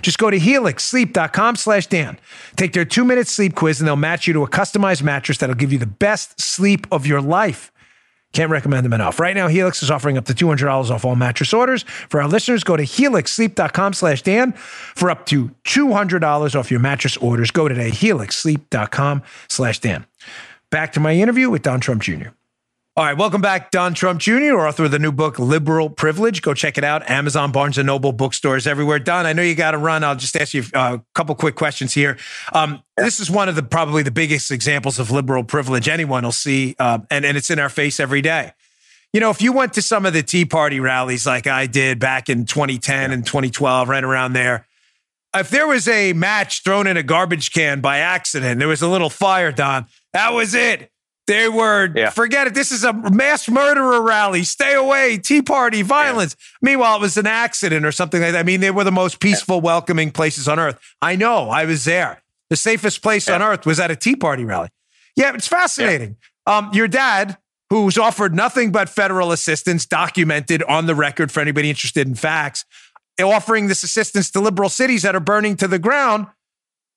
Speaker 2: Just go to helixsleep.com slash Dan. Take their two minute sleep quiz and they'll match you to a customized mattress that'll give you the best sleep of your life. Can't recommend them enough. Right now, Helix is offering up to $200 off all mattress orders. For our listeners, go to helixsleep.com slash Dan for up to $200 off your mattress orders. Go today, helixsleep.com slash Dan. Back to my interview with Don Trump Jr. All right, welcome back, Don Trump Jr., author of the new book, Liberal Privilege. Go check it out. Amazon, Barnes & Noble, bookstores everywhere. Don, I know you got to run. I'll just ask you uh, a couple quick questions here. Um, this is one of the probably the biggest examples of liberal privilege anyone will see, uh, and, and it's in our face every day. You know, if you went to some of the Tea Party rallies like I did back in 2010 and 2012, right around there, if there was a match thrown in a garbage can by accident, there was a little fire, Don. That was it. They were
Speaker 10: Yeah.
Speaker 2: forget it. This is a mass murderer rally. Stay away. Tea party violence. Meanwhile, it was an accident or something like that. I mean, they were the most peaceful, welcoming places on earth. I know. I was there. The safest place on earth was at a tea party rally. Yeah, it's fascinating. Um, your dad, who's offered nothing but federal assistance, documented on the record for anybody interested in facts, offering this assistance to liberal cities that are burning to the ground.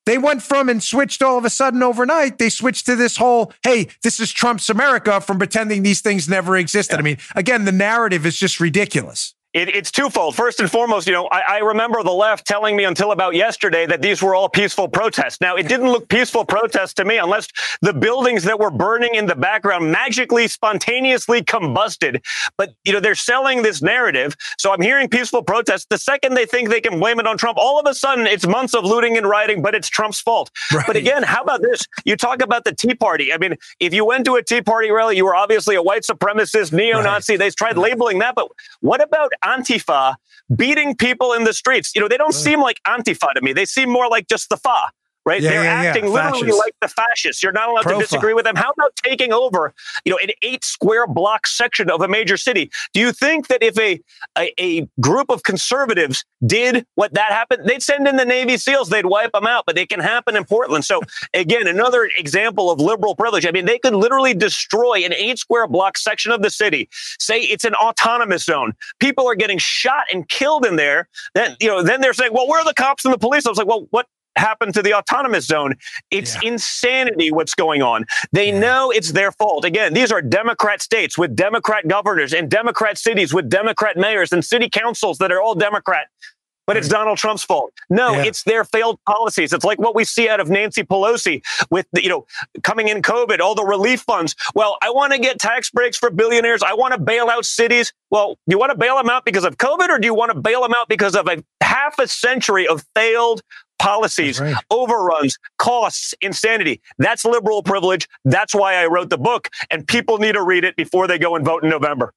Speaker 2: They went from and switched all of a sudden overnight. They switched to this whole, hey, this is Trump's America from pretending these things never existed. I mean, again, the narrative is just ridiculous.
Speaker 10: It, it's twofold. First and foremost, you know, I, I remember the left telling me until about yesterday that these were all peaceful protests. Now, it didn't look peaceful protests to me unless the buildings that were burning in the background magically, spontaneously combusted. But, you know, they're selling this narrative. So I'm hearing peaceful protests. The second they think they can blame it on Trump, all of a sudden it's months of looting and rioting, but it's Trump's fault. But again, how about this? You talk about the Tea Party. I mean, if you went to a Tea Party rally, you were obviously a white supremacist, neo Nazi. They tried labeling that. But what about Antifa beating people in the streets? You know, they don't seem like Antifa to me. They seem more like just the fa. Right?
Speaker 2: Yeah,
Speaker 10: They're
Speaker 2: yeah, yeah.
Speaker 10: acting literally
Speaker 2: Fascists.
Speaker 10: like the fascists. You're not allowed
Speaker 2: Pro-fa.
Speaker 10: to disagree with them. How about taking over, you know, an eight square block section of a major city? Do you think that if a, a a group of conservatives did what that happened, they'd send in the Navy SEALs, they'd wipe them out, but it can happen in Portland. So [LAUGHS] again, another example of liberal privilege. I mean, they could literally destroy an eight square block section of the city. Say it's an autonomous zone. People are getting shot and killed in there. Then, you know, then they're saying, well, where are the cops and the police? I was like, well, what happened to the autonomous zone. It's insanity what's going on. They know it's their fault. Again, these are Democrat states with Democrat governors and Democrat cities with Democrat mayors and city councils that are all Democrat. But it's Donald Trump's fault. No,
Speaker 2: Yeah.
Speaker 10: it's their failed policies. It's like what we see out of Nancy Pelosi with the, you know coming in COVID, all the relief funds. Well, I want to get tax breaks for billionaires. I want to bail out cities. Well, do you want to bail them out because of COVID, or do you want to bail them out because of a half a century of failed policies, overruns, costs, insanity? That's liberal privilege. That's why I wrote the book, and people need to read it before they go and vote in November.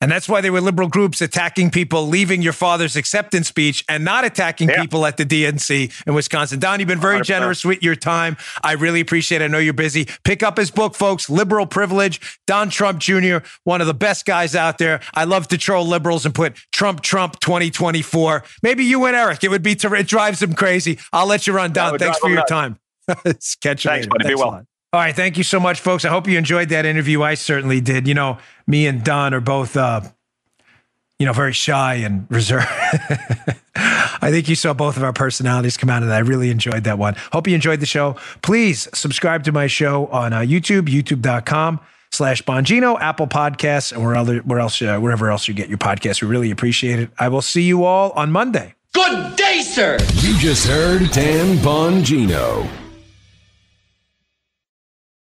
Speaker 2: And that's why there were liberal groups attacking people leaving your father's acceptance speech and not attacking people at the DNC in Wisconsin. Don, you've been very
Speaker 10: 100%.
Speaker 2: generous with your time. I really appreciate it. I know you're busy. Pick up his book, folks, Liberal Privilege. Don Trump Jr., one of the best guys out there. I love to troll liberals and put Trump, Trump 2024. Maybe you and Eric. It would be, ter- it drives them crazy. I'll let you run, Don. Thanks for your
Speaker 10: nuts.
Speaker 2: time. [LAUGHS] Catch you
Speaker 10: Thanks,
Speaker 2: later.
Speaker 10: buddy.
Speaker 2: Thanks a
Speaker 10: well.
Speaker 2: Lot. All right. Thank you so much, folks. I hope you enjoyed that interview. I certainly did. You know, me and Don are both, uh, you know, very shy and [LAUGHS] reserved. I think you saw both of our personalities come out of that. I really enjoyed that one. Hope you enjoyed the show. Please subscribe to my show on uh, YouTube, youtube.com slash Bongino, Apple Podcasts, and where, other, where else, uh, wherever else you get your podcasts. We really appreciate it. I will see you all on Monday.
Speaker 1: Good day, sir. You just heard Dan Bongino.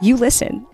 Speaker 19: you listen.